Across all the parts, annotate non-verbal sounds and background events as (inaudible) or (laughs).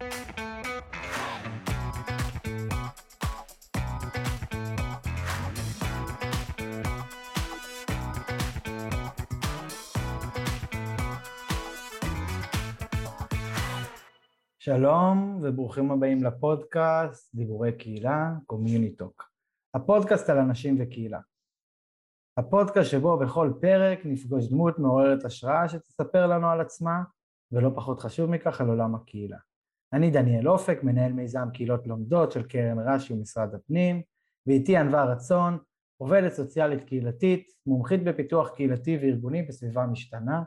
שלום וברוכים הבאים לפודקאסט דיבורי קהילה, CommuniTalk. הפודקאסט על אנשים וקהילה. הפודקאסט שבו בכל פרק נפגוש דמות מעוררת השראה שתספר לנו על עצמה, ולא פחות חשוב מכך על עולם הקהילה. אני דניאל אופק, מנהל מיזם קהילות לומדות של קרן רש"י ומשרד הפנים, ואיתי ענווה רצון, עובדת סוציאלית קהילתית, מומחית בפיתוח קהילתי וארגוני בסביבה משתנה,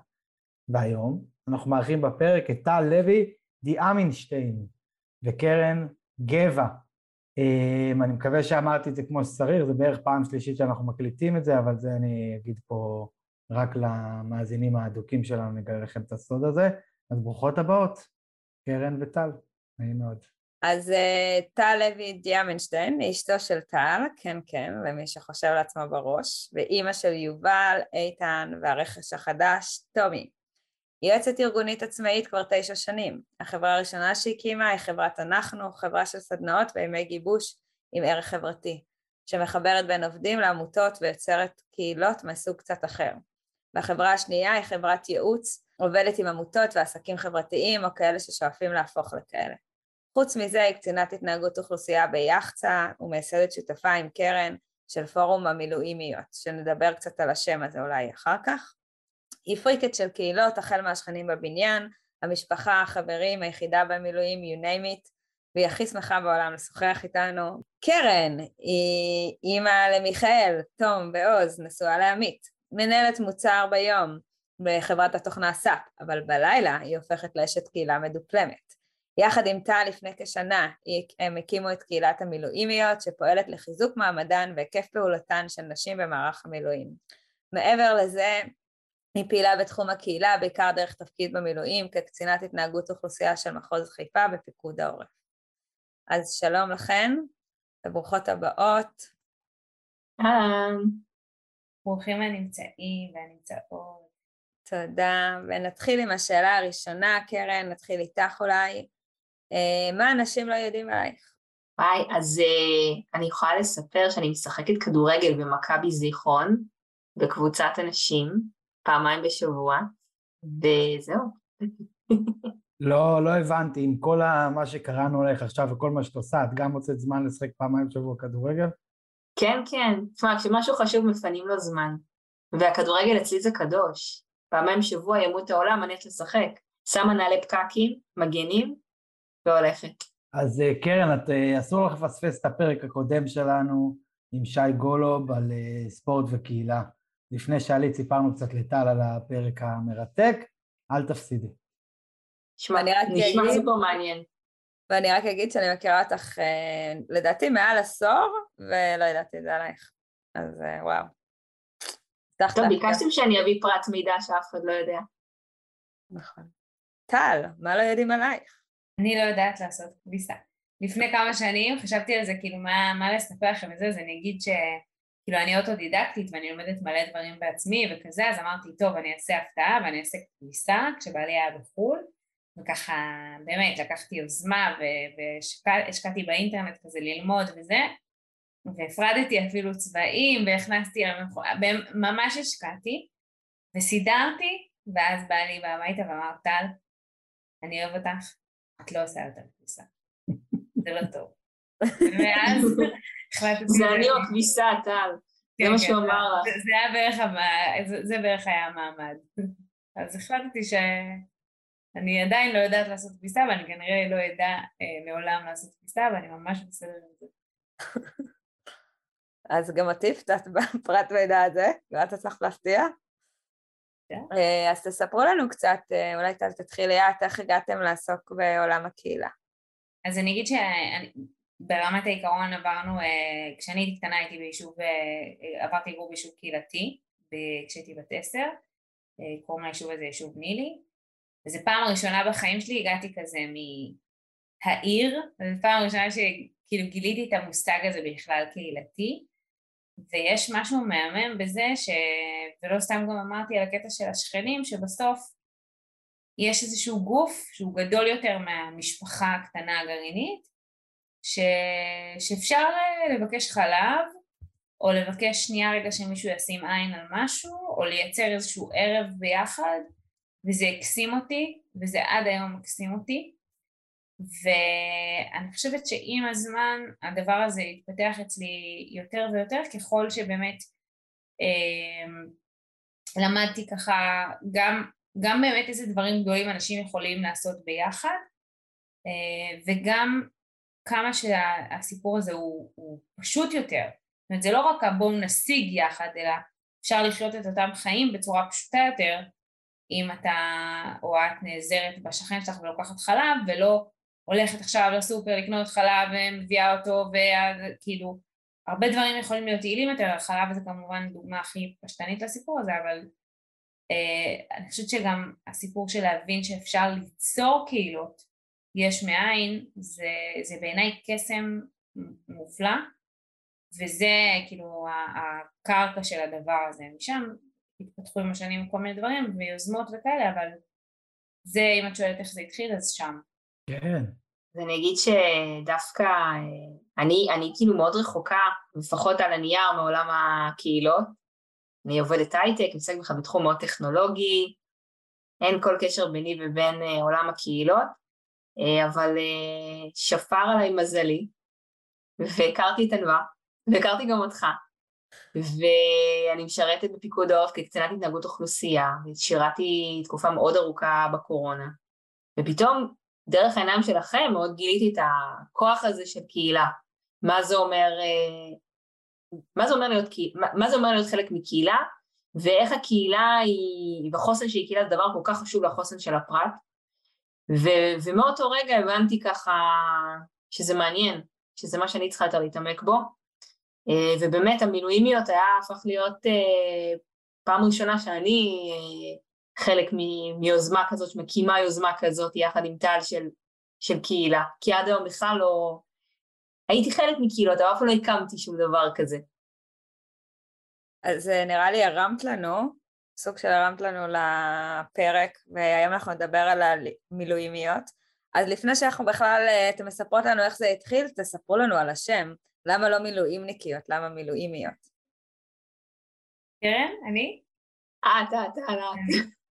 והיום אנחנו מארחים בפרק את טל לוי, די אמינשטיין וקרן גבע. Um, אני מקווה שאמרתי את זה כמו שצריך, זה בערך פעם שלישית שאנחנו מקליטים את זה, אבל זה אני אגיד פה רק למאזינים האדוקים שלנו, אני אגלה לכם את הסוד הזה. אז ברוכות הבאות, קרן וטל, נעים מאוד. אז uh, טל לוי דיאמנשטיין, אשתו של טל, כן כן, למי שחושב לעצמו בראש, ואימא של יובל, איתן והרכש החדש, טומי. יועצת ארגונית עצמאית כבר תשע שנים. החברה הראשונה שהקימה היא חברת אנחנו, חברה של סדנאות וימי גיבוש עם ערך חברתי, שמחברת בין עובדים לעמותות ויוצרת קהילות מסוג קצת אחר. והחברה השנייה היא חברת ייעוץ, עובדת עם עמותות ועסקים חברתיים או כאלה ששואפים להפוך לכאלה. חוץ מזה היא קצינת התנהגות אוכלוסייה ביחצה ומייסדת שותפה עם קרן של פורום המילואימיות, שנדבר קצת על השם הזה אולי אחר כך. היא פריקת של קהילות, החל מהשכנים בבניין, המשפחה, החברים, היחידה במילואים, you name it, והיא הכי שמחה בעולם לשוחח איתנו. קרן היא אימא למיכאל, תום ועוז, נשואה לעמית, מנהלת מוצר ביום בחברת התוכנה סאפ, אבל בלילה היא הופכת לאשת קהילה מדופלמת. יחד עם טל לפני כשנה הם הקימו את קהילת המילואימיות שפועלת לחיזוק מעמדן והיקף פעולתן של נשים במערך המילואים. מעבר לזה, היא פעילה בתחום הקהילה, בעיקר דרך תפקיד במילואים כקצינת התנהגות אוכלוסייה של מחוז חיפה בפיקוד העורף. אז שלום לכן, וברוכות הבאות. אהלן. ברוכים הנמצאים והנמצאות. תודה, ונתחיל עם השאלה הראשונה, קרן, נתחיל איתך אולי. אה, מה אנשים לא יודעים עלייך? היי, אז uh, אני יכולה לספר שאני משחקת כדורגל במכבי זיכרון, בקבוצת אנשים, פעמיים בשבוע, וזהו. לא, לא הבנתי, עם כל מה שקראנו עליך עכשיו וכל מה שאת עושה, את גם מוצאת זמן לשחק פעמיים בשבוע כדורגל? כן, כן. תשמע, כשמשהו חשוב מפנים לו זמן. והכדורגל אצלי זה קדוש. פעמיים בשבוע ימות העולם, אני הולכת לשחק. שמה נעלי פקקים, מגנים, והולכת. אז אה, קרן, את, אה, אסור לך לפספס את הפרק הקודם שלנו עם שי גולוב על אה, ספורט וקהילה. לפני שעלית סיפרנו קצת לטל על הפרק המרתק, אל תפסידי. שמע, נשמע סופר מעניין. ואני רק אגיד שאני מכירה אותך לדעתי מעל עשור, ולא ידעתי את זה עלייך. אז אה, וואו. טוב, ביקשתם שאני אביא פרט מידע שאף אחד לא יודע. נכון. טל, מה לא יודעים עלייך? אני לא יודעת לעשות כביסה. לפני כמה שנים חשבתי על זה, כאילו, מה, מה לספר לכם וזה, אז אני אגיד ש... כאילו אני אוטודידקטית ואני לומדת מלא דברים בעצמי וכזה, אז אמרתי, טוב, אני אעשה הפתעה ואני אעשה כניסה כשבעלי היה בחו"ל, וככה, באמת, לקחתי יוזמה והשקעתי באינטרנט כזה ללמוד וזה, והפרדתי אפילו צבעים והכנסתי, ממש השקעתי, וסידרתי, ואז בא לי הביתה ואמר, טל, אני אוהב אותך, את לא עושה יותר כניסה, זה לא טוב. ואז (laughs) החלטתי... זה אני או הכביסה, טל. זה מה כן, שהוא אמר לך. זה בערך, היה המעמד. (laughs) אז החלטתי שאני עדיין לא יודעת לעשות כביסה, ואני כנראה לא אדע אה, לעולם לעשות כביסה, ואני ממש בסדר עם זה. (laughs) אז גם אותי הפתעת בפרט מידע הזה, ואת הצלחת להפתיע. כן. אה, אז תספרו לנו קצת, אה, אולי תתחילי את, איך הגעתם לעסוק בעולם הקהילה. אז אני אגיד שאני ברמת העיקרון עברנו, אה, כשאני הייתי קטנה הייתי ביישוב, עברתי לגור ביישוב קהילתי כשהייתי בת עשר, קוראים ליישוב הזה יישוב נילי, וזו פעם ראשונה בחיים שלי הגעתי כזה מהעיר, וזו פעם ראשונה שכאילו גיליתי את המושג הזה בכלל קהילתי, ויש משהו מהמם בזה, ש... ולא סתם גם אמרתי על הקטע של השכנים, שבסוף יש איזשהו גוף שהוא גדול יותר מהמשפחה הקטנה הגרעינית, ש... שאפשר לבקש חלב, או לבקש שנייה רגע שמישהו ישים עין על משהו, או לייצר איזשהו ערב ביחד, וזה הקסים אותי, וזה עד היום מקסים אותי. ואני חושבת שעם הזמן הדבר הזה יתפתח אצלי יותר ויותר ככל שבאמת אה, למדתי ככה גם, גם באמת איזה דברים גדולים אנשים יכולים לעשות ביחד אה, וגם כמה שהסיפור הזה הוא, הוא פשוט יותר. זאת אומרת זה לא רק הבואו נשיג יחד אלא אפשר לחיות את אותם חיים בצורה פשוטה יותר אם אתה או את נעזרת בשכן שלך ולוקחת חלב ולא הולכת עכשיו לסופר לקנות חלב ומביאה אותו וכאילו הרבה דברים יכולים להיות יעילים יותר, חלב זה כמובן דוגמה הכי פשטנית לסיפור הזה, אבל אה, אני חושבת שגם הסיפור של להבין שאפשר ליצור קהילות יש מאין, זה, זה בעיניי קסם מופלא, וזה כאילו הקרקע של הדבר הזה. משם התפתחו עם השנים כל מיני דברים ויוזמות וכאלה, אבל זה, אם את שואלת איך זה התחיל, אז שם. כן. אז אני אגיד שדווקא אני, אני כאילו מאוד רחוקה, לפחות על הנייר, מעולם הקהילות. אני עובדת הייטק, עוסק בכלל בתחום מאוד טכנולוגי, אין כל קשר ביני ובין אה, עולם הקהילות, אה, אבל אה, שפר עליי מזלי, והכרתי את ענווה, והכרתי גם אותך, ואני משרתת בפיקוד העורף כקצינת התנהגות אוכלוסייה, שירתי תקופה מאוד ארוכה בקורונה, ופתאום דרך העיניים שלכם מאוד גיליתי את הכוח הזה של קהילה. מה זה אומר, אה, מה זה אומר להיות, מה זה אומר להיות חלק מקהילה, ואיך הקהילה היא, והחוסן של קהילה זה דבר כל כך חשוב לחוסן של הפרט. ו, ומאותו רגע הבנתי ככה שזה מעניין, שזה מה שאני צריכה יותר להתעמק בו. אה, ובאמת המילואימיות היה הפך להיות אה, פעם ראשונה שאני חלק מיוזמה כזאת, שמקימה יוזמה כזאת יחד עם טל של, של קהילה, כי עד היום בכלל לא... הייתי חלק מקהילות, אבל אף פעם לא הקמתי שום דבר כזה. אז אה, נראה לי הרמת לנו, סוג של הרמת לנו לפרק, והיום אנחנו נדבר על המילואימיות. אז לפני שאנחנו בכלל, אה, אתם מספרות לנו איך זה התחיל, תספרו לנו על השם. למה לא מילואימניקיות? למה מילואימיות? קרן, אני? את, את, את.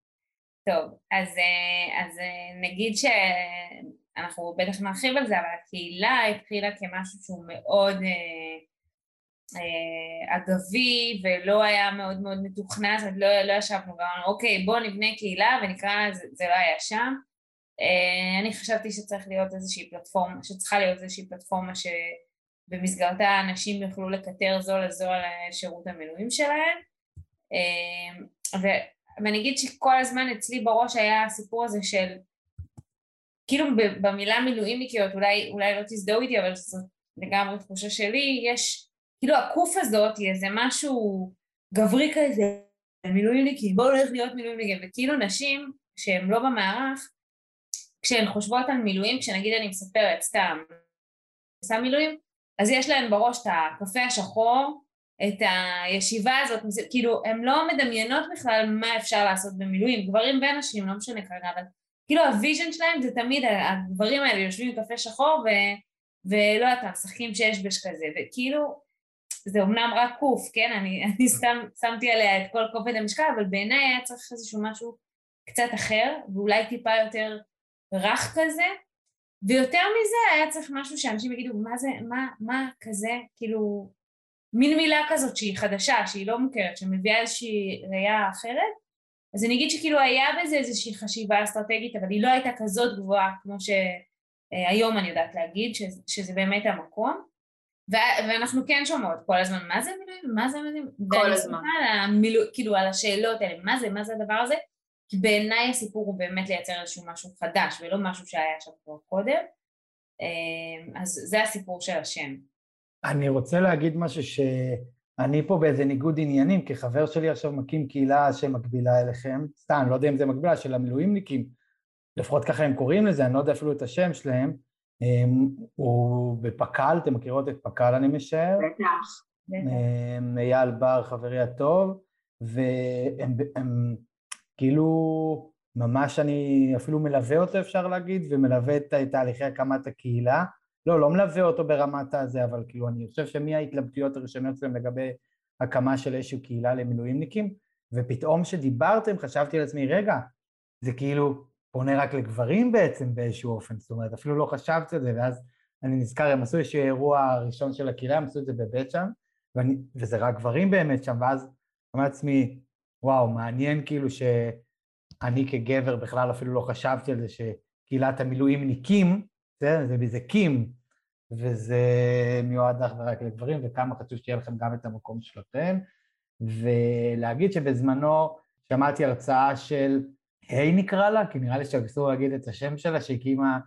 טוב, אז, אה, אז אה, נגיד שאנחנו בטח נרחיב על זה, אבל הקהילה התחילה כמשהו שהוא מאוד אה, אגבי ולא היה מאוד מאוד זאת אומרת לא, לא ישבנו ואמרנו אוקיי בואו נבנה קהילה ונקרא, זה, זה לא היה שם. אני חשבתי שצריך להיות איזושהי פלטפורמה, שצריכה להיות איזושהי פלטפורמה שבמסגרתה אנשים יוכלו לקטר זו לזו על שירות המילואים שלהם. אה, ואני אגיד שכל הזמן אצלי בראש היה הסיפור הזה של כאילו במילה מילואימניקיות אולי, אולי לא תזדהו איתי אבל זאת לגמרי תחושה שלי יש כאילו הקופה הזאת היא איזה משהו גברי כזה מילואימניקים בואו נלך להיות מילואימניקים וכאילו נשים שהן לא במערך כשהן חושבות על מילואים כשנגיד אני מספרת סתם עושה מילואים אז יש להן בראש את הקפה השחור את הישיבה הזאת, כאילו הן לא מדמיינות בכלל מה אפשר לעשות במילואים, גברים ונשים, לא משנה כרגע, אבל כאילו ה vision שלהם זה תמיד הגברים האלה יושבים עם קפה שחור ו, ולא יודעת, משחקים שיש בש כזה, וכאילו זה אמנם רק קוף, כן, אני, אני סתם שמתי עליה את כל כובד המשקל, אבל בעיניי היה צריך איזשהו משהו קצת אחר, ואולי טיפה יותר רך כזה, ויותר מזה היה צריך משהו שאנשים יגידו, מה זה, מה, מה כזה, כאילו, מין מילה כזאת שהיא חדשה, שהיא לא מוכרת, שמביאה איזושהי ראייה אחרת, אז אני אגיד שכאילו היה בזה איזושהי חשיבה אסטרטגית, אבל היא לא הייתה כזאת גבוהה כמו שהיום אני יודעת להגיד, שזה באמת המקום. ואנחנו כן שומעות כל הזמן, מה זה מילואים? מה זה מילואים? כל הזמן. המילו, כאילו על השאלות האלה, מה זה, מה זה הדבר הזה? כי בעיניי הסיפור הוא באמת לייצר איזשהו משהו חדש, ולא משהו שהיה שם כבר קודם. אה, אז זה הסיפור של השם. אני רוצה להגיד משהו שאני פה באיזה ניגוד עניינים, כי חבר שלי עכשיו מקים קהילה שמקבילה אליכם, סתם, לא יודע אם זה מקבילה, של המילואימניקים, לפחות ככה הם קוראים לזה, אני לא יודע אפילו את השם שלהם, הוא בפק"ל, אתם מכירות את פק"ל אני משער? בטח. אייל בר, חברי הטוב, והם הם, כאילו ממש אני אפילו מלווה אותו אפשר להגיד, ומלווה את תהליכי הקמת הקהילה. לא, לא מלווה אותו ברמת הזה, אבל כאילו אני חושב שמההתלבטויות הראשונות שלהם לגבי הקמה של איזושהי קהילה למילואימניקים, ופתאום כשדיברתם חשבתי לעצמי, רגע, זה כאילו פונה רק לגברים בעצם באיזשהו אופן, זאת אומרת, אפילו לא חשבתי על זה, ואז אני נזכר, הם עשו איזשהו אירוע ראשון של הקהילה, הם עשו את זה בבית שם, ואני, וזה רק גברים באמת שם, ואז אמרתי לעצמי, וואו, מעניין כאילו שאני כגבר בכלל אפילו לא חשבתי על זה שקהילת המילואימניקים, זה, זה בזה קים, וזה מיועד אך ורק לגברים, וכמה חשוב שיהיה לכם גם את המקום שלכם. ולהגיד שבזמנו שמעתי הרצאה של היי נקרא לה, כי נראה לי שאסור להגיד את השם שלה, שהקימה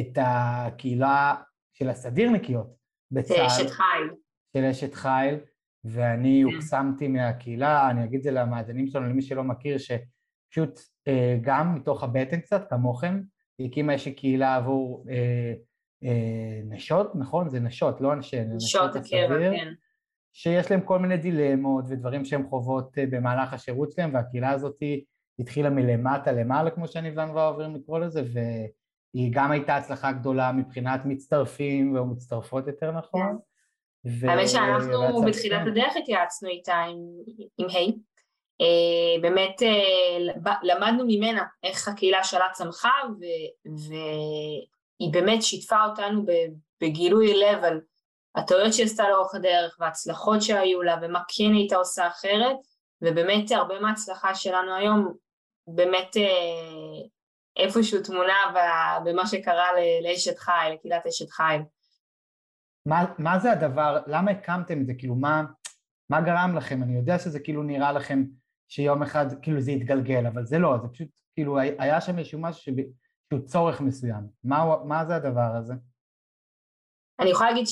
את הקהילה של הסדירניקיות בצה"ל. אשת חיל. של אשת חיל, ואני כן. הוקסמתי מהקהילה, אני אגיד את זה למאזינים שלנו, למי שלא מכיר, שפשוט אה, גם מתוך הבטן קצת, כמוכם, הקימה איזושהי קהילה עבור אה, אה, נשות, נכון? זה נשות, לא אנשי, נשות הקבע, כן. שיש להם כל מיני דילמות ודברים שהן חוות אה, במהלך השירות שלהם, והקהילה הזאת התחילה מלמטה למעלה, כמו שאני ואנווה אוהבים לקרוא לזה, והיא גם הייתה הצלחה גדולה מבחינת מצטרפים או מצטרפות יותר נכון. ו... האמת שאנחנו בתחילת הדרך התייעצנו איתה עם היי. Uh, באמת uh, למדנו ממנה איך הקהילה שלה צמחה והיא באמת שיתפה אותנו בגילוי לב על הטעויות שהיא עשתה לאורך הדרך וההצלחות שהיו לה ומה כן הייתה עושה אחרת ובאמת הרבה מההצלחה שלנו היום באמת uh, איפשהו תמונה במה שקרה לאשת חיל, לקהילת אשת חיל. מה, מה זה הדבר, למה הקמתם את זה, כאילו מה, מה גרם לכם? אני יודע שזה כאילו נראה לכם שיום אחד כאילו זה יתגלגל, אבל זה לא, זה פשוט כאילו היה שם איזשהו משהו שהוא צורך מסוים. מה, מה זה הדבר הזה? אני יכולה להגיד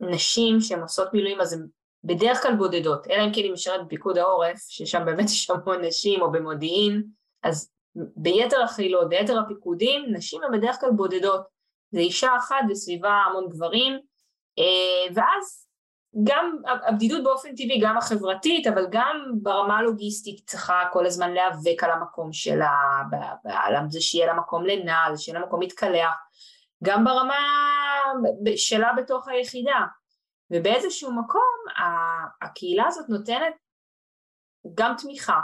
שנשים שהן עושות מילואים אז הן בדרך כלל בודדות, אלא אם כן היא משרת בפיקוד העורף, ששם באמת יש המון נשים, או במודיעין, אז ביתר החילות, ביתר הפיקודים, נשים הן בדרך כלל בודדות. זה אישה אחת וסביבה המון גברים, אה, ואז גם הבדידות באופן טבעי, גם החברתית, אבל גם ברמה הלוגיסטית צריכה כל הזמן להיאבק על המקום שלה, על זה שיהיה לה מקום לנעל, שיהיה לה מקום להתקלח, גם ברמה שלה בתוך היחידה. ובאיזשהו מקום הקהילה הזאת נותנת גם תמיכה,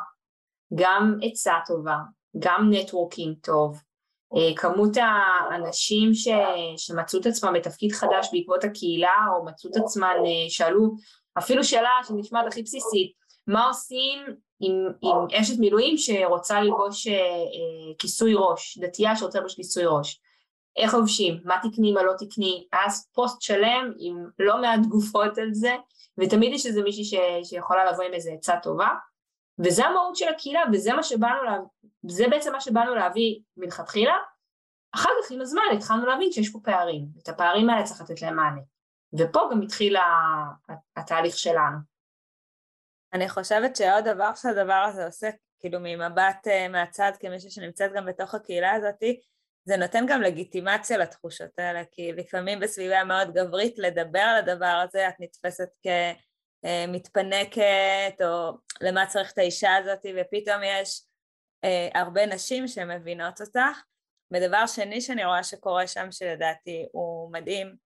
גם עצה טובה, גם נטוורקינג טוב, כמות האנשים ש, שמצאו את עצמם בתפקיד חדש בעקבות הקהילה או מצאו את עצמם, אה, שאלו אפילו שאלה שנשמעת הכי בסיסית, מה עושים עם, עם אשת מילואים שרוצה ללבוש אה, אה, כיסוי ראש, דתייה שרוצה ללבוש כיסוי ראש, איך לובשים, מה תקני, מה לא תקני, אז פוסט שלם עם לא מעט תגובות על זה, ותמיד יש איזה מישהי ש, שיכולה לבוא עם איזה עצה טובה, וזה המהות של הקהילה, וזה מה שבאנו, לה... זה בעצם מה שבאנו להביא מלכתחילה. אחר כך עם הזמן התחלנו להבין שיש פה פערים, את הפערים האלה צריך לתת להם מענה. ופה גם התחיל התהליך שלנו. אני חושבת שעוד דבר שהדבר הזה עושה, כאילו ממבט uh, מהצד כמישהי שנמצאת גם בתוך הקהילה הזאת, זה נותן גם לגיטימציה לתחושות האלה, כי לפעמים בסביבה מאוד גברית לדבר על הדבר הזה, את נתפסת כ... אה, מתפנקת, או למה צריך את האישה הזאת, ופתאום יש אה, הרבה נשים שמבינות אותך. ודבר שני שאני רואה שקורה שם, שלדעתי הוא מדהים,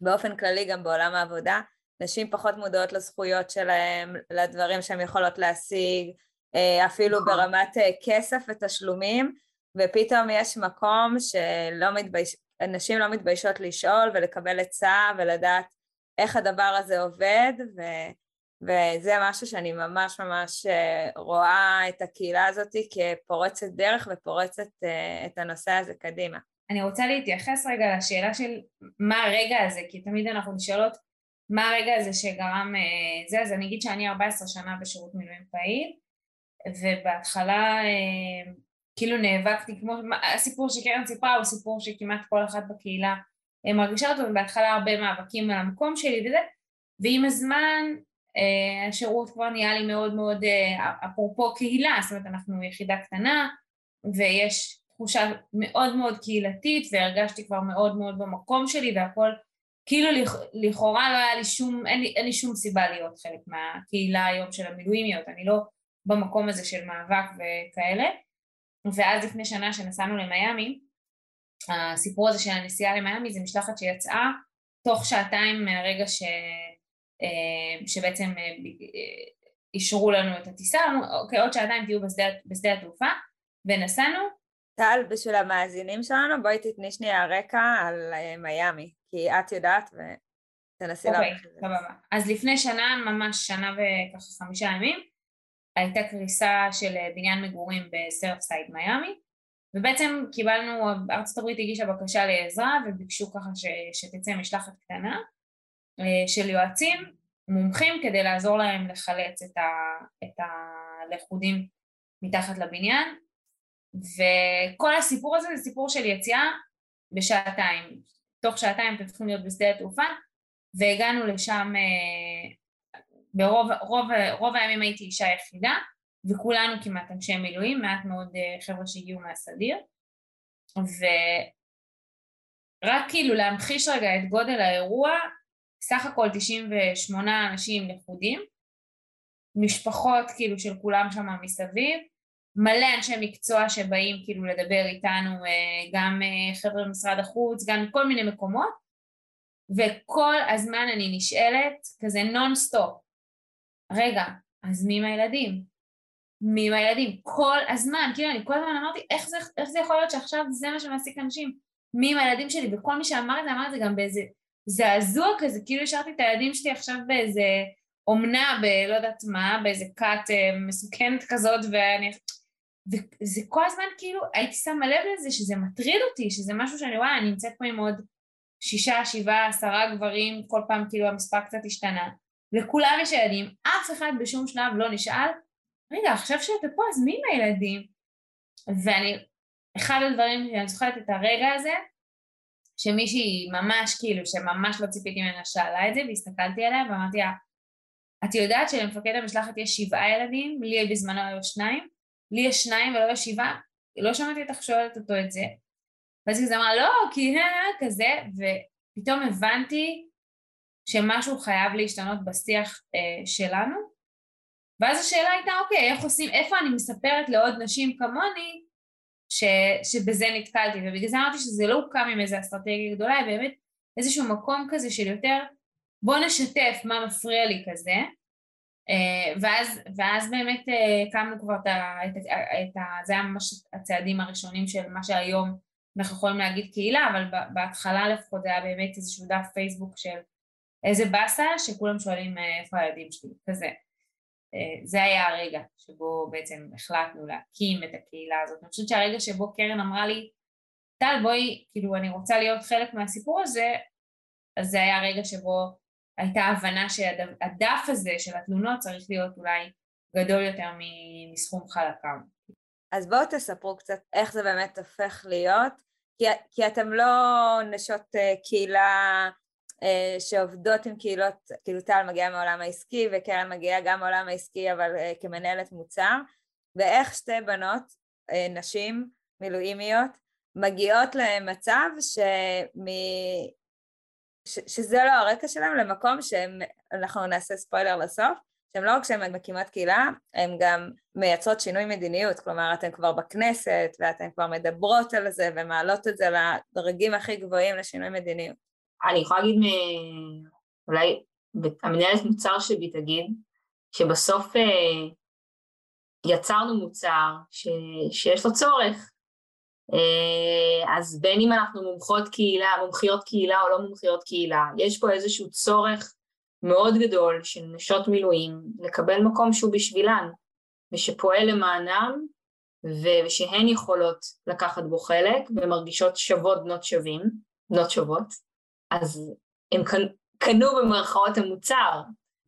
באופן כללי גם בעולם העבודה, נשים פחות מודעות לזכויות שלהן, לדברים שהן יכולות להשיג, אה, אפילו נכון. ברמת כסף ותשלומים, ופתאום יש מקום שלא מתבייש... נשים לא מתביישות לשאול ולקבל עצה ולדעת איך הדבר הזה עובד, ו, וזה משהו שאני ממש ממש אה, רואה את הקהילה הזאת כפורצת דרך ופורצת אה, את הנושא הזה קדימה. אני רוצה להתייחס רגע לשאלה של מה הרגע הזה, כי תמיד אנחנו נשאלות מה הרגע הזה שגרם אה, זה, אז אני אגיד שאני 14 שנה בשירות מילואים פעיל, ובהתחלה כאילו נאבקתי, כמו הסיפור שקרן סיפרה הוא סיפור שכמעט כל אחת בקהילה מרגישה אותו, ובהתחלה הרבה מאבקים על המקום שלי וזה, ועם הזמן אה, השירות כבר נהיה לי מאוד מאוד, אה, אפרופו קהילה, זאת אומרת אנחנו יחידה קטנה, ויש תחושה מאוד מאוד קהילתית, והרגשתי כבר מאוד מאוד במקום שלי, והכל, כאילו לכאורה לא היה לי שום, אין לי, אין לי שום סיבה להיות חלק מהקהילה היום של המילואימיות, אני לא במקום הזה של מאבק וכאלה. ואז לפני שנה שנסענו למיאמי, הסיפור הזה של הנסיעה למיאמי זה משלחת שיצאה תוך שעתיים מהרגע ש... אה, שבעצם אה, אישרו לנו את הטיסה, אמרו אוקיי עוד שעתיים תהיו בשדה, בשדה התעופה ונסענו. טל, בשביל המאזינים שלנו בואי תתני שנייה רקע על אה, מיאמי, כי את יודעת ותנסי אוקיי, להעריך את זה. אוקיי, סבבה. אז לפני שנה, ממש שנה וככה חמישה ימים, הייתה קריסה של בניין מגורים בסרפסייד מיאמי, ובעצם קיבלנו, ארצות הברית הגישה בקשה לעזרה וביקשו ככה ש, שתצא משלחת קטנה אה, של יועצים מומחים כדי לעזור להם לחלץ את, ה, את הלכודים מתחת לבניין. וכל הסיפור הזה זה סיפור של יציאה בשעתיים, תוך שעתיים אתם צריכים להיות בשדה התעופה והגענו לשם, אה, ברוב רוב, רוב הימים הייתי אישה יחידה וכולנו כמעט אנשי מילואים, מעט מאוד אה, חבר'ה שהגיעו מהסדיר. ורק כאילו להמחיש רגע את גודל האירוע, סך הכל 98 אנשים לכודים, משפחות כאילו של כולם שם מסביב, מלא אנשי מקצוע שבאים כאילו לדבר איתנו, אה, גם אה, חבר'ה ממשרד החוץ, גם מכל מיני מקומות, וכל הזמן אני נשאלת, כזה נונסטופ, רגע, אז מי עם הילדים? עם הילדים? כל הזמן, כאילו אני כל הזמן אמרתי, איך זה, איך זה יכול להיות שעכשיו זה מה שמעסיק אנשים? מי עם הילדים שלי? וכל מי שאמר את זה, אמר את זה גם באיזה זעזוע כזה, כאילו השארתי את הילדים שלי עכשיו באיזה אומנה, בלא יודעת מה, באיזה כת אה, מסוכנת כזאת, ואני... וזה כל הזמן כאילו, הייתי שמה לב לזה שזה מטריד אותי, שזה משהו שאני רואה, אני נמצאת פה עם עוד שישה, שבעה, עשרה גברים, כל פעם כאילו המספר קצת השתנה. לכולם יש ילדים, אף אחד בשום שלב לא נשאל, רגע, עכשיו שאתה פה, אז מי עם הילדים? ואני, אחד הדברים שאני זוכרת את הרגע הזה, שמישהי ממש כאילו, שממש לא ציפיתי ממנה שאלה את זה, והסתכלתי עליה ואמרתי לה, את יודעת שלמפקד המשלחת יש שבעה ילדים, לי בזמנו היו שניים, לי יש שניים ולא יש שבעה, לא שמעתי אותך שואלת אותו את זה. ואז היא אמרה, לא, כי כזה, ופתאום הבנתי שמשהו חייב להשתנות בשיח אה, שלנו, ואז השאלה הייתה, אוקיי, איך עושים, איפה אני מספרת לעוד נשים כמוני ש, שבזה נתקלתי, ובגלל זה אמרתי שזה לא הוקם עם איזו אסטרטגיה גדולה, אלא באמת איזשהו מקום כזה של יותר בוא נשתף מה מפריע לי כזה, אה, ואז, ואז באמת אה, הקמנו כבר את ה, את, את ה... זה היה ממש הצעדים הראשונים של מה שהיום אנחנו יכולים להגיד קהילה, אבל בהתחלה לפחות זה היה באמת איזשהו דף פייסבוק של איזה באסה שכולם שואלים אה, איפה הילדים שלי, כזה. אה, זה היה הרגע שבו בעצם החלטנו להקים את הקהילה הזאת. אני חושבת שהרגע שבו קרן אמרה לי, טל בואי, כאילו אני רוצה להיות חלק מהסיפור הזה, אז זה היה הרגע שבו הייתה הבנה שהדף הזה של התלונות צריך להיות אולי גדול יותר מסכום חלקם. אז בואו תספרו קצת איך זה באמת הופך להיות, כי, כי אתם לא נשות אה, קהילה שעובדות עם קהילות, כאילו טל מגיעה מהעולם העסקי וקרן מגיעה גם מהעולם העסקי אבל אה, כמנהלת מוצר ואיך שתי בנות, אה, נשים מילואימיות, מגיעות למצב שמ... ש... שזה לא הרקע שלהם למקום שאנחנו נעשה ספוילר לסוף, שהן לא רק שהן מקימות קהילה, הן גם מייצרות שינוי מדיניות, כלומר אתן כבר בכנסת ואתן כבר מדברות על זה ומעלות את זה לדרגים הכי גבוהים לשינוי מדיניות. אני יכולה להגיד, אולי המנהלת מוצר שבי תגיד, שבסוף אה, יצרנו מוצר ש, שיש לו צורך. אה, אז בין אם אנחנו מומחות קהילה, מומחיות קהילה או לא מומחיות קהילה, יש פה איזשהו צורך מאוד גדול של נשות מילואים לקבל מקום שהוא בשבילן ושפועל למענם ושהן יכולות לקחת בו חלק ומרגישות שוות בנות שווים, בנות שוות. אז הם קנו במרכאות המוצר.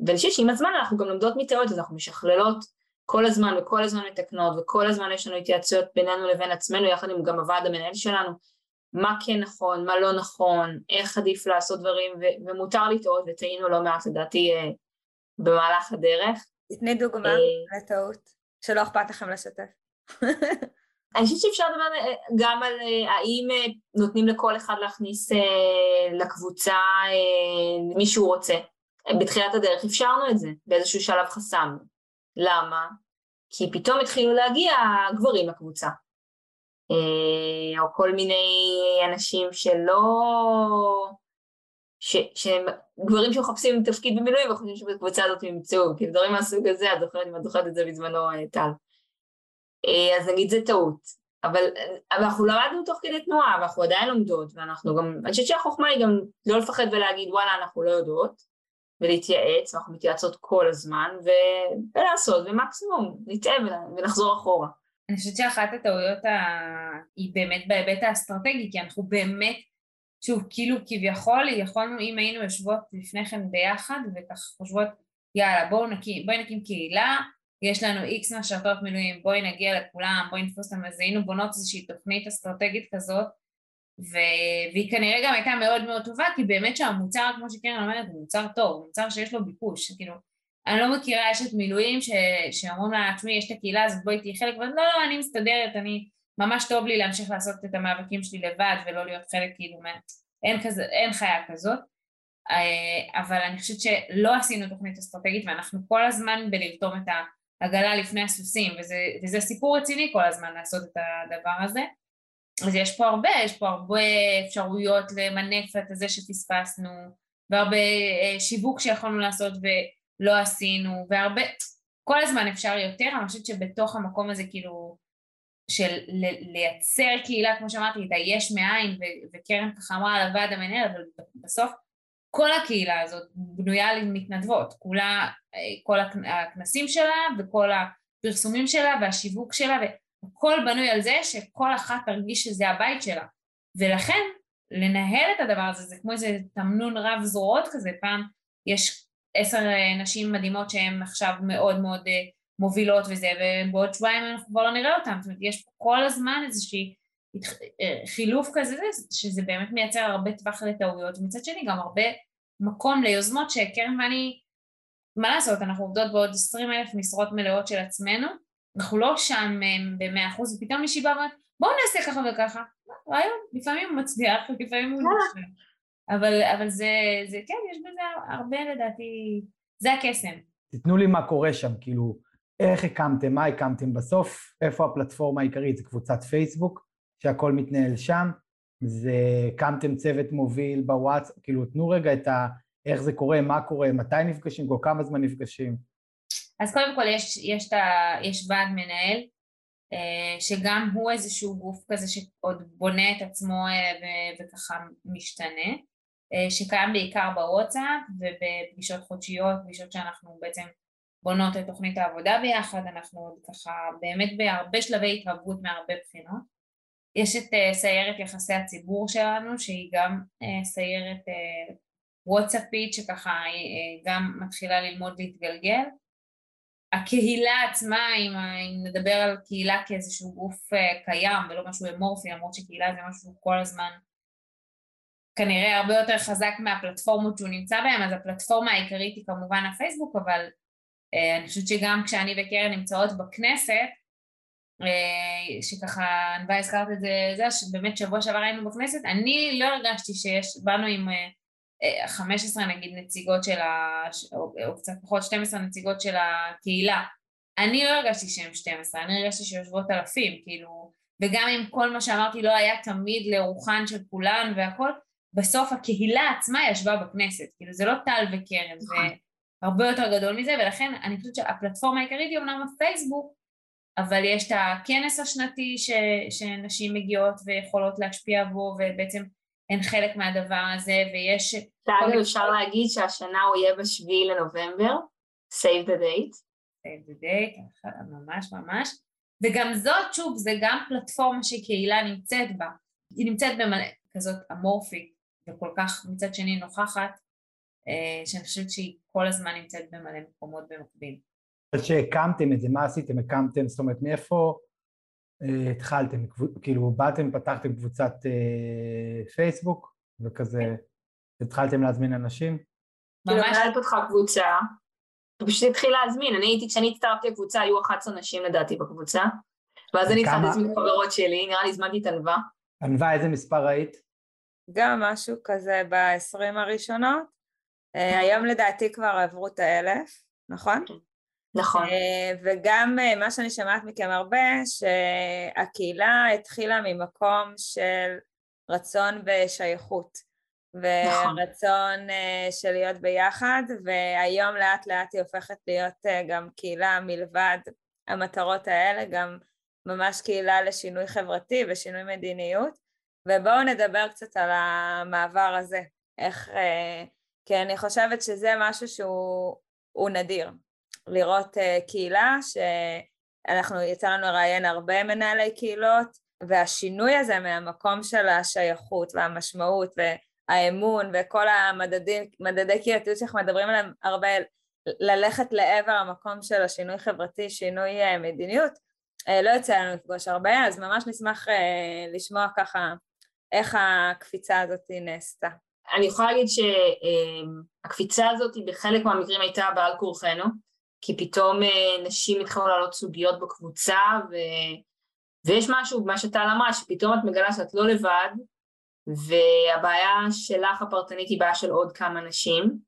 ואני חושבת שעם הזמן אנחנו גם לומדות מטעויות, אז אנחנו משכללות כל הזמן וכל הזמן מתקנות וכל הזמן יש לנו התייעצויות בינינו לבין עצמנו יחד עם גם הוועד המנהל שלנו מה כן נכון, מה לא נכון, איך עדיף לעשות דברים ו- ומותר לטעות וטעינו לא מעט לדעתי אה, במהלך הדרך. תתני דוגמה אה, לטעות שלא אכפת לכם לשתף. (laughs) אני חושבת שאפשר לדבר אה, גם על אה, האם אה, נותנים לכל אחד להכניס לקבוצה מי שהוא רוצה. בתחילת הדרך אפשרנו את זה, באיזשהו שלב חסמנו. למה? כי פתאום התחילו להגיע גברים לקבוצה. או כל מיני אנשים שלא... ש, שהם גברים שמחפשים תפקיד במילואים וחושבים שבקבוצה הזאת הם ימצאו, כאילו דברים מהסוג הזה, את זוכרת, את זה בזמנו, טל. אה, אז נגיד זה טעות. אבל, אבל אנחנו למדנו תוך כדי תנועה, ואנחנו עדיין לומדות, ואנחנו גם, אני חושבת שהחוכמה היא גם לא לפחד ולהגיד וואלה אנחנו לא יודעות, ולהתייעץ, אנחנו מתייעצות כל הזמן, ו... ולעשות, ומקסימום נטעה ולחזור אחורה. אני חושבת שאחת הטעויות ה... היא באמת בהיבט האסטרטגי, כי אנחנו באמת, שוב, כאילו כביכול, יכולנו, אם היינו יושבות לפני כן ביחד, וככה חושבות, יאללה, בואו נקים, בואי נקים קהילה, יש לנו איקס משרתות מילואים, בואי נגיע לכולם, בואי נתפוס אותם, אז היינו בונות איזושהי תוכנית אסטרטגית כזאת, ו... והיא כנראה גם הייתה מאוד מאוד טובה, כי באמת שהמוצר, כמו שקרן אומרת, הוא מוצר טוב, הוא מוצר שיש לו ביקוש, כאילו, אני לא מכירה אשת מילואים ש... שאומרים לה, תשמעי, יש את הקהילה הזאת, בואי תהיי חלק, ולא, לא, אני מסתדרת, אני, ממש טוב לי להמשיך לעשות את המאבקים שלי לבד ולא להיות חלק, כאילו, מה... אין, כזה, אין חיה כזאת. אה, אבל אני חושבת שלא עשינו תוכנית אסטרטגית ואנחנו כל הזמן בלרתום את העגלה לפני הסוסים וזה, וזה סיפור רציני כל הזמן לעשות את הדבר הזה. אז יש פה הרבה, יש פה הרבה אפשרויות למנף את זה שפספסנו והרבה אה, שיווק שיכולנו לעשות ולא עשינו והרבה, כל הזמן אפשר יותר, אני חושבת שבתוך המקום הזה כאילו של לייצר קהילה כמו שאמרתי את היש מאין וקרן ככה אמרה על הוועד המנהל אבל בסוף כל הקהילה הזאת בנויה על מתנדבות, כולה, אה, כל הכנסים שלה וכל הפרסומים שלה והשיווק שלה הכל בנוי על זה שכל אחת תרגיש שזה הבית שלה. ולכן לנהל את הדבר הזה זה כמו איזה תמנון רב זרועות כזה. פעם יש עשר נשים מדהימות שהן עכשיו מאוד מאוד אה, מובילות וזה ובעוד שבועיים אנחנו כבר לא נראה אותן. זאת אומרת יש פה כל הזמן איזושהי אה, חילוף כזה שזה באמת מייצר הרבה טווח לטעויות ומצד שני גם הרבה מקום ליוזמות שקרן ואני מה לעשות אנחנו עובדות בעוד עשרים אלף משרות מלאות של עצמנו אנחנו לא שם אה, במאה אחוז, ופתאום מישהי באה ואומרת, בואו נעשה ככה וככה. רעיון, לפעמים הוא מצליח, לפעמים הוא נכשל. אבל, אבל זה, זה, כן, יש בזה הרבה לדעתי, זה הקסם. תיתנו לי מה קורה שם, כאילו, איך הקמתם, מה הקמתם בסוף, איפה הפלטפורמה העיקרית, זה קבוצת פייסבוק, שהכל מתנהל שם, זה הקמתם צוות מוביל בוואטס, כאילו, תנו רגע את ה... איך זה קורה, מה קורה, מתי נפגשים, כל כמה זמן נפגשים. אז קודם כל יש, יש, ה, יש ועד מנהל אה, שגם הוא איזשהו גוף כזה שעוד בונה את עצמו אה, וככה משתנה אה, שקיים בעיקר בוואטסאפ ובפגישות חודשיות, פגישות שאנחנו בעצם בונות את תוכנית העבודה ביחד, אנחנו עוד ככה באמת בהרבה שלבי התרבות מהרבה בחינות. יש את סיירת יחסי הציבור שלנו שהיא גם סיירת וואטסאפית שככה גם מתחילה ללמוד להתגלגל. הקהילה עצמה, אם, אם נדבר על קהילה כאיזשהו גוף uh, קיים ולא משהו אמורפי, למרות שקהילה זה משהו כל הזמן כנראה הרבה יותר חזק מהפלטפורמות שהוא נמצא בהן, אז הפלטפורמה העיקרית היא כמובן הפייסבוק, אבל uh, אני חושבת שגם כשאני וקרן נמצאות בכנסת, uh, שככה, ענווה הזכרת את זה, זה שבאמת שבוע שעבר היינו בכנסת, אני לא הרגשתי שיש, באנו עם uh, 15 נגיד נציגות של ה... או, או קצת פחות 12 נציגות של הקהילה אני לא הרגשתי שהם 12, אני הרגשתי שיושבות אלפים, כאילו, וגם אם כל מה שאמרתי לא היה תמיד לרוחן של כולן והכל, בסוף הקהילה עצמה ישבה בכנסת, כאילו זה לא טל וקרן, זה נכון. הרבה יותר גדול מזה, ולכן אני חושבת שהפלטפורמה העיקרית היא אמנם הפייסבוק, אבל יש את הכנס השנתי ש, שנשים מגיעות ויכולות להשפיע בו, ובעצם הן חלק מהדבר הזה, ויש... ואגב, אפשר להגיד שהשנה הוא יהיה בשביעי לנובמבר, save the date. save the date, ממש ממש. וגם זאת, שוב, זה גם פלטפורמה שקהילה נמצאת בה. היא נמצאת במלא, כזאת אמורפית, וכל כך מצד שני נוכחת, אה, שאני חושבת שהיא כל הזמן נמצאת במלא מקומות במקביל. אז שהקמתם את זה, מה עשיתם? הקמתם, זאת אומרת, מאיפה אה, התחלתם, כאילו באתם, פתחתם קבוצת אה, פייסבוק וכזה התחלתם להזמין אנשים? כאילו מנהלת אותך קבוצה, הוא פשוט התחיל להזמין, אני הייתי, כשאני הצטרפתי לקבוצה היו 11 נשים לדעתי בקבוצה ואז אני התחלתי להזמין חברות שלי, נראה לי הזמנתי את ענווה. ענווה, איזה מספר היית? גם משהו כזה ב-20 הראשונות, אה, היום לדעתי כבר עברו את האלף, נכון? נכון. אה, וגם אה, מה שאני שמעת מכם הרבה, שהקהילה התחילה ממקום של רצון ושייכות, נכון. ורצון אה, של להיות ביחד, והיום לאט לאט היא הופכת להיות גם קהילה מלבד המטרות האלה, גם ממש קהילה לשינוי חברתי ושינוי מדיניות, ובואו נדבר קצת על המעבר הזה, איך, כי אני חושבת שזה משהו שהוא נדיר. לראות uh, קהילה שאנחנו, יצא לנו לראיין הרבה מנהלי קהילות והשינוי הזה מהמקום של השייכות והמשמעות והאמון וכל המדדי קהילתיות שאנחנו מדברים עליהם הרבה, ללכת לעבר המקום של השינוי חברתי, שינוי uh, מדיניות, uh, לא יוצא לנו לפגוש הרבה, אז ממש נשמח לשמוע ככה איך הקפיצה הזאת נעשתה. אני יכולה להגיד שהקפיצה הזאת בחלק מהמקרים הייתה בעל כורחנו. כי פתאום אה, נשים התחילו לעלות סוגיות בקבוצה, ו... ויש משהו, מה שטל אמרה, שפתאום את מגלה שאת לא לבד, והבעיה שלך הפרטנית היא בעיה של עוד כמה נשים,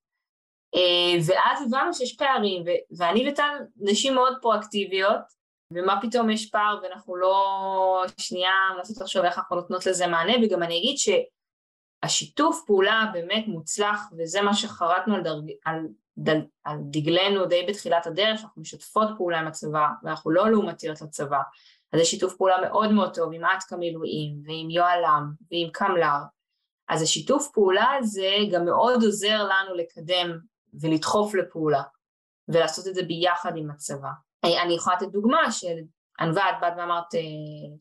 אה, ואז הבנו שיש פערים, ו... ואני וטל נשים מאוד פרואקטיביות, ומה פתאום יש פער ואנחנו לא שנייה מנסות לחשוב איך אנחנו נותנות לזה מענה, וגם אני אגיד שהשיתוף פעולה באמת מוצלח, וזה מה שחרטנו על, דרג... על דל, על דגלנו די בתחילת הדרך, אנחנו משתפות פעולה עם הצבא ואנחנו לא לעומתיות לצבא, אז יש שיתוף פעולה מאוד מאוד טוב עם אתקה מילואים ועם יוהל"ם ועם קמל"ר, אז השיתוף פעולה הזה גם מאוד עוזר לנו לקדם ולדחוף לפעולה ולעשות את זה ביחד עם הצבא. אני יכולה לתת דוגמה של ענווה, את באת ואמרת אה,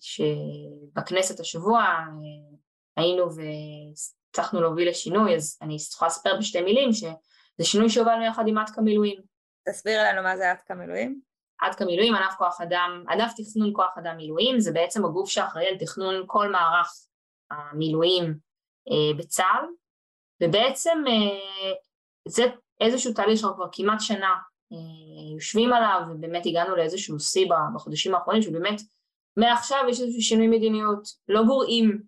שבכנסת השבוע אה, היינו והצלחנו להוביל לשינוי, אז אני יכולה לספר בשתי מילים ש... זה שינוי שהובלנו יחד עם עתקה מילואים. תסביר לנו מה זה עתקה מילואים. עתקה מילואים, ענף כוח אדם, ענף תכנון כוח אדם מילואים, זה בעצם הגוף שאחראי על תכנון כל מערך המילואים אה, בצה"ל, ובעצם אה, זה איזשהו תהליך שאנחנו כבר כמעט שנה אה, יושבים עליו, ובאמת הגענו לאיזשהו שיא בחודשים האחרונים, שבאמת מעכשיו יש איזשהו שינוי מדיניות, לא גורעים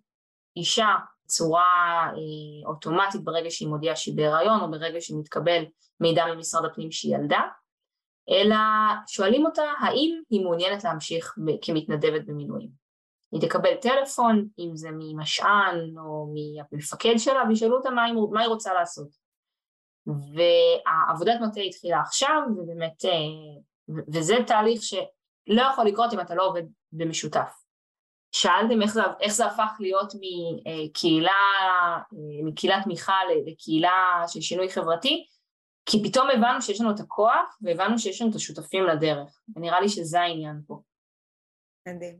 אישה בצורה אה, אוטומטית ברגע שהיא מודיעה שהיא בהיריון או ברגע שמתקבל מידע ממשרד הפנים שהיא ילדה, אלא שואלים אותה האם היא מעוניינת להמשיך כמתנדבת במילואים. היא תקבל טלפון, אם זה ממשען או מהמפקד שלה, וישאלו אותה מה היא, מה היא רוצה לעשות. והעבודת מטה התחילה עכשיו, ובאמת, אה, וזה תהליך שלא יכול לקרות אם אתה לא עובד במשותף. שאלתם איך זה, איך זה הפך להיות מקהילה, מקהילת תמיכה לקהילה של שינוי חברתי, כי פתאום הבנו שיש לנו את הכוח והבנו שיש לנו את השותפים לדרך, ונראה לי שזה העניין פה. מדהים.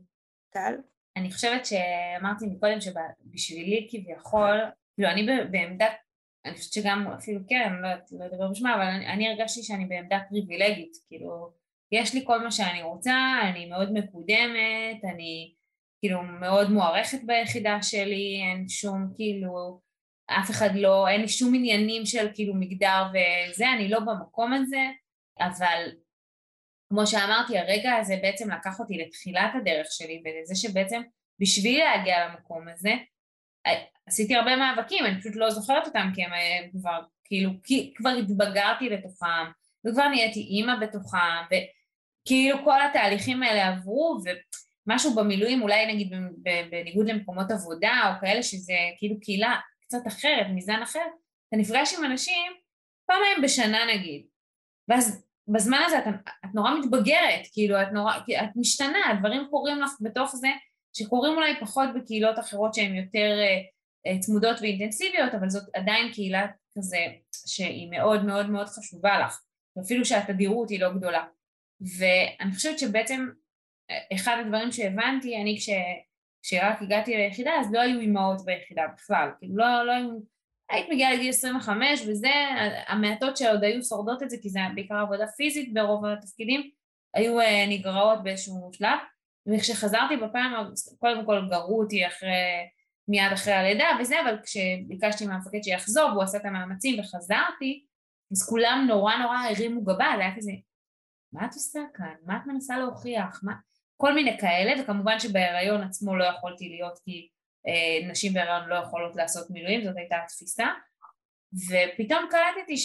טל? אני חושבת שאמרתי מקודם שבשבילי כביכול, כאילו אני בעמדת, אני חושבת שגם אפילו קרן, לא יודעת לא לדבר בשמה, אבל אני, אני הרגשתי שאני בעמדה פריבילגית, כאילו יש לי כל מה שאני רוצה, אני מאוד מקודמת, אני כאילו מאוד מוערכת ביחידה שלי, אין שום כאילו, אף אחד לא, אין לי שום עניינים של כאילו מגדר וזה, אני לא במקום הזה, אבל כמו שאמרתי, הרגע הזה בעצם לקח אותי לתחילת הדרך שלי ולזה שבעצם בשביל להגיע למקום הזה, עשיתי הרבה מאבקים, אני פשוט לא זוכרת אותם כי הם אה, כבר, כאילו, כבר התבגרתי לתוכם, וכבר נהייתי אימא בתוכם, וכאילו כל התהליכים האלה עברו, ו... משהו במילואים, אולי נגיד בניגוד למקומות עבודה או כאלה שזה כאילו קהילה קצת אחרת, מזן אחר, אתה נפגש עם אנשים פעמיים בשנה נגיד, ואז בזמן הזה את, את נורא מתבגרת, כאילו את נורא, את משתנה, הדברים קורים לך בתוך זה, שקורים אולי פחות בקהילות אחרות שהן יותר uh, צמודות ואינטנסיביות, אבל זאת עדיין קהילה כזה שהיא מאוד מאוד מאוד חשובה לך, ואפילו שהתדירות היא לא גדולה. ואני חושבת שבעצם אחד הדברים שהבנתי, אני כש, כשרק הגעתי ליחידה, אז לא היו אימהות ביחידה בכלל, כאילו לא, לא היו, היית מגיעה לגיל 25 וזה, המעטות שעוד היו שורדות את זה, כי זה בעיקר עבודה פיזית ברוב התפקידים, היו אה, נגרעות באיזשהו שלב, וכשחזרתי בפעם, קודם כל גרו אותי אחרי, מיד אחרי הלידה וזה, אבל כשביקשתי מהמפקד שיחזור והוא עשה את המאמצים וחזרתי, אז כולם נורא נורא הרימו גבה, זה היה כזה, מה את עושה כאן? מה את מנסה להוכיח? מה... כל מיני כאלה, וכמובן שבהיריון עצמו לא יכולתי להיות כי אה, נשים בהיריון לא יכולות לעשות מילואים, זאת הייתה התפיסה, ופתאום קלטתי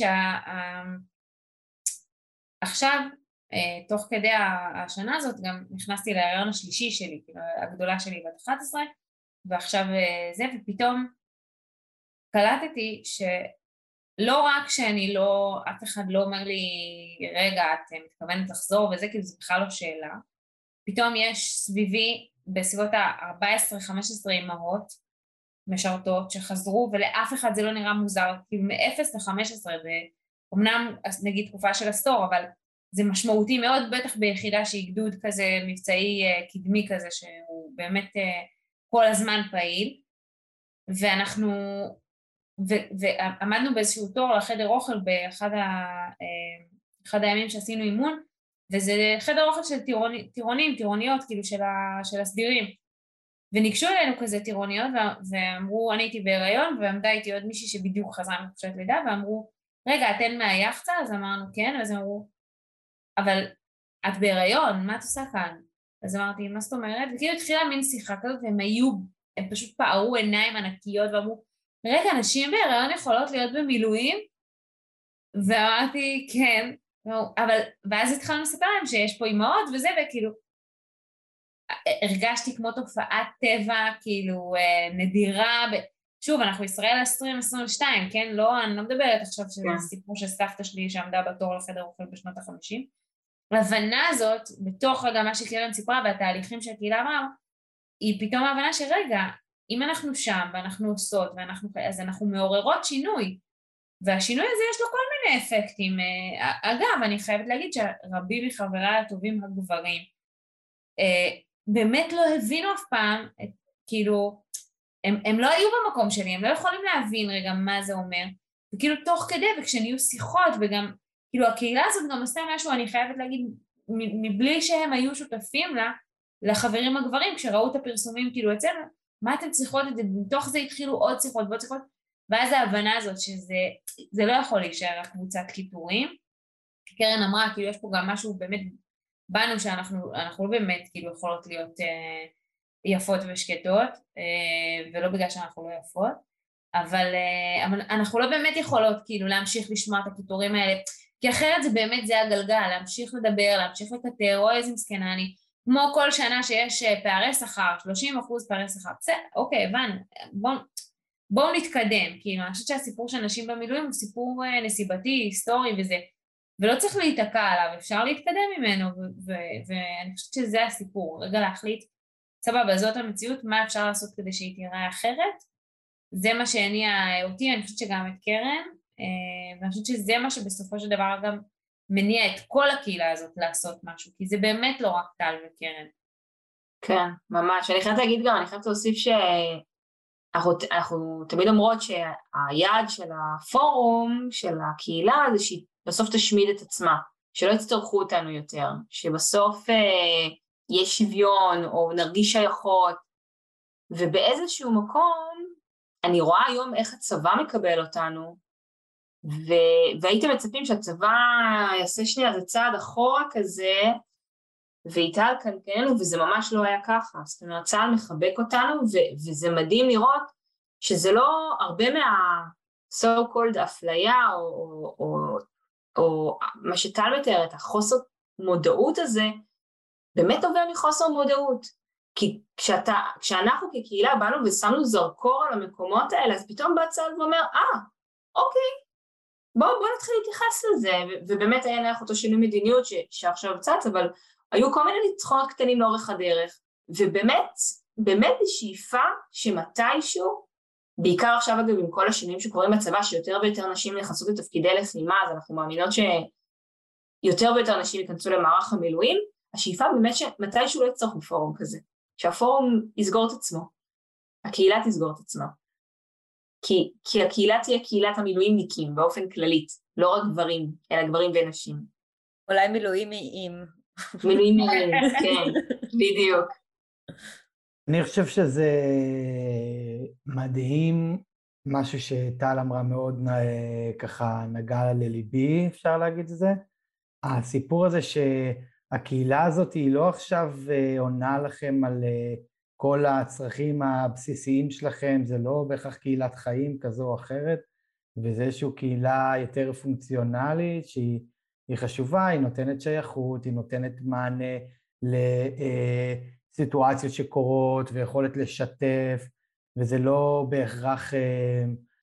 שעכשיו אה, תוך כדי השנה הזאת גם נכנסתי להריון השלישי שלי, כאילו הגדולה שלי בת 11, ועכשיו אה, זה, ופתאום קלטתי שלא רק שאני לא, אף אחד לא אומר לי, רגע, את מתכוונת לחזור וזה, כאילו זה בכלל לא שאלה, פתאום יש סביבי בסביבות ה-14-15 אימהות משרתות שחזרו ולאף אחד זה לא נראה מוזר, כאילו מ-0 ל-15 ואומנם נגיד תקופה של עשור אבל זה משמעותי מאוד בטח ביחידה שהיא גדוד כזה מבצעי אה, קדמי כזה שהוא באמת אה, כל הזמן פעיל. ואנחנו ו- ועמדנו באיזשהו תור לחדר אוכל באחד ה, אה, הימים שעשינו אימון וזה חדר אוכל של טירונים, טירונים טירוניות כאילו של, ה, של הסדירים וניגשו אלינו כזה טירוניות ואמרו, אני הייתי בהיריון ועמדה איתי עוד מישהי שבדיוק חזרה מחופשת לידה ואמרו, רגע, אתן מהיאכטה? אז אמרנו כן, ואז אמרו, אבל את בהיריון, מה את עושה כאן? אז אמרתי, מה זאת אומרת? וכאילו התחילה מין שיחה כזאת והם היו, הם פשוט פערו עיניים ענקיות ואמרו, רגע, נשים בהיריון יכולות להיות במילואים? ואמרתי, כן, אבל, ואז התחלנו לספר להם שיש פה אימהות וזה, וכאילו, הרגשתי כמו תופעת טבע, כאילו, אה, נדירה, ב... שוב, אנחנו ישראל 2022, כן? לא, אני לא מדברת עכשיו שזה כן. סיפור של סבתא שלי שעמדה בתור לחדר אוכל בשנות החמישים. ההבנה הזאת, בתוך רגע מה שקרן סיפרה והתהליכים שהקהילה אמרה, היא פתאום ההבנה שרגע, אם אנחנו שם ואנחנו עושות ואנחנו, אז אנחנו מעוררות שינוי. והשינוי הזה יש לו כל מיני אפקטים. אה, אגב, אני חייבת להגיד שרבים מחבריי הטובים הגברים אה, באמת לא הבינו אף פעם, את, כאילו, הם, הם לא היו במקום שלי, הם לא יכולים להבין רגע מה זה אומר. וכאילו תוך כדי, וכשנהיו שיחות, וגם, כאילו הקהילה הזאת גם עשתה משהו, אני חייבת להגיד, מבלי שהם היו שותפים לה, לחברים הגברים, כשראו את הפרסומים כאילו אצלנו, מה אתם צריכות את זה, מתוך זה התחילו עוד שיחות ועוד שיחות, ואז ההבנה הזאת שזה לא יכול להישאר רק קבוצת קיטורים. קרן אמרה, כאילו יש פה גם משהו באמת בנו שאנחנו לא באמת כאילו יכולות להיות אה, יפות ושקטות, אה, ולא בגלל שאנחנו לא יפות, אבל, אה, אנחנו לא באמת יכולות כאילו להמשיך לשמוע את הקיטורים האלה, כי אחרת זה באמת זה הגלגל, להמשיך לדבר, להמשיך לקטר, אוי איזה מסכנה אני, כמו כל שנה שיש אה, פערי שכר, 30 אחוז פערי שכר, בסדר, אוקיי, הבנו, בואו בוא נתקדם, כאילו, אני חושבת שהסיפור של נשים במילואים הוא סיפור אה, נסיבתי, היסטורי וזה, ולא צריך להיתקע עליו, אפשר להתקדם ממנו, ואני חושבת שזה הסיפור, רגע להחליט, סבבה, זאת המציאות, מה אפשר לעשות כדי שהיא תיראה אחרת? זה מה שהניע אותי, אני חושבת שגם את קרן, אה, ואני חושבת שזה מה שבסופו של דבר גם מניע את כל הקהילה הזאת לעשות משהו, כי זה באמת לא רק טל וקרן. כן, ממש. אני חייבת להגיד גם, אני חייבת להוסיף שאנחנו תמיד אומרות שהיעד של הפורום, של הקהילה, זה שהיא בסוף תשמיד את עצמה, שלא יצטרכו אותנו יותר, שבסוף אה, יש שוויון או נרגיש שייכות, ובאיזשהו מקום אני רואה היום איך הצבא מקבל אותנו, ו... והייתם מצפים שהצבא יעשה שנייה איזה צעד אחורה כזה, ויטל כאן כן, וזה ממש לא היה ככה. זאת אומרת, צה"ל מחבק אותנו, ו... וזה מדהים לראות שזה לא הרבה מה... so called אפליה או, או, או או מה שטל מתארת, החוסר מודעות הזה, באמת נובע מחוסר מודעות. כי כשאתה, כשאנחנו כקהילה באנו ושמנו זרקור על המקומות האלה, אז פתאום בא צה"ל ואומר, אה, אוקיי, בואו בוא נתחיל להתייחס לזה, ובאמת היה נערך אותו שינוי מדיניות ש, שעכשיו צץ, אבל היו כל מיני ניצחונות קטנים לאורך הדרך, ובאמת, באמת בשאיפה שמתישהו בעיקר עכשיו אגב עם כל השינויים שקורים בצבא, שיותר ויותר נשים נכנסות לתפקידי לחימה, אז אנחנו מאמינות שיותר ויותר נשים ייכנסו למערך המילואים, השאיפה באמת שמתישהו לא יצטרכו פורום כזה, שהפורום יסגור את עצמו, הקהילה תסגור את עצמה. כי, כי הקהילה תהיה קהילת המילואימניקים באופן כללית, לא רק גברים, אלא גברים ונשים. אולי מילואימיים. מילואימיים, (laughs) כן, בדיוק. אני חושב שזה מדהים, משהו שטל אמרה מאוד ככה נגע לליבי, אפשר להגיד את זה. הסיפור הזה שהקהילה הזאת היא לא עכשיו אה, עונה לכם על אה, כל הצרכים הבסיסיים שלכם, זה לא בהכרח קהילת חיים כזו או אחרת, וזה איזושהי קהילה יותר פונקציונלית שהיא היא חשובה, היא נותנת שייכות, היא נותנת מענה לסיטואציות שקורות ויכולת לשתף, וזה לא בהכרח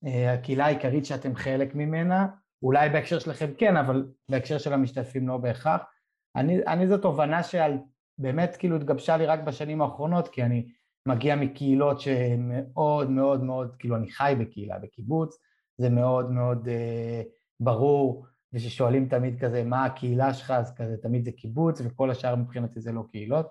הקהילה העיקרית שאתם חלק ממנה, אולי בהקשר שלכם כן, אבל בהקשר של המשתתפים לא בהכרח. אני, אני זו תובנה שבאמת כאילו התגבשה לי רק בשנים האחרונות, כי אני מגיע מקהילות שמאוד מאוד מאוד, כאילו אני חי בקהילה, בקיבוץ, זה מאוד מאוד אה, ברור, וששואלים תמיד כזה מה הקהילה שלך, אז כזה תמיד זה קיבוץ, וכל השאר מבחינתי זה לא קהילות.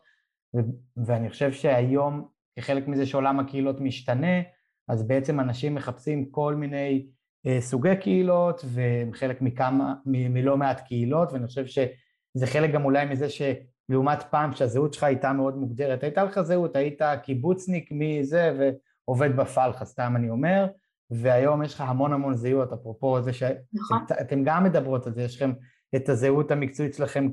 ו- ואני חושב שהיום, כחלק מזה שעולם הקהילות משתנה, אז בעצם אנשים מחפשים כל מיני אה, סוגי קהילות, והם חלק מכמה, מ- מלא מעט קהילות, ואני חושב שזה חלק גם אולי מזה שלעומת פעם שהזהות שלך הייתה מאוד מוגדרת, הייתה לך זהות, היית קיבוצניק מזה ועובד בפלחה, סתם אני אומר, והיום יש לך המון המון זהויות, אפרופו זה שאתם נכון. גם מדברות על זה, יש לכם את הזהות המקצועית שלכם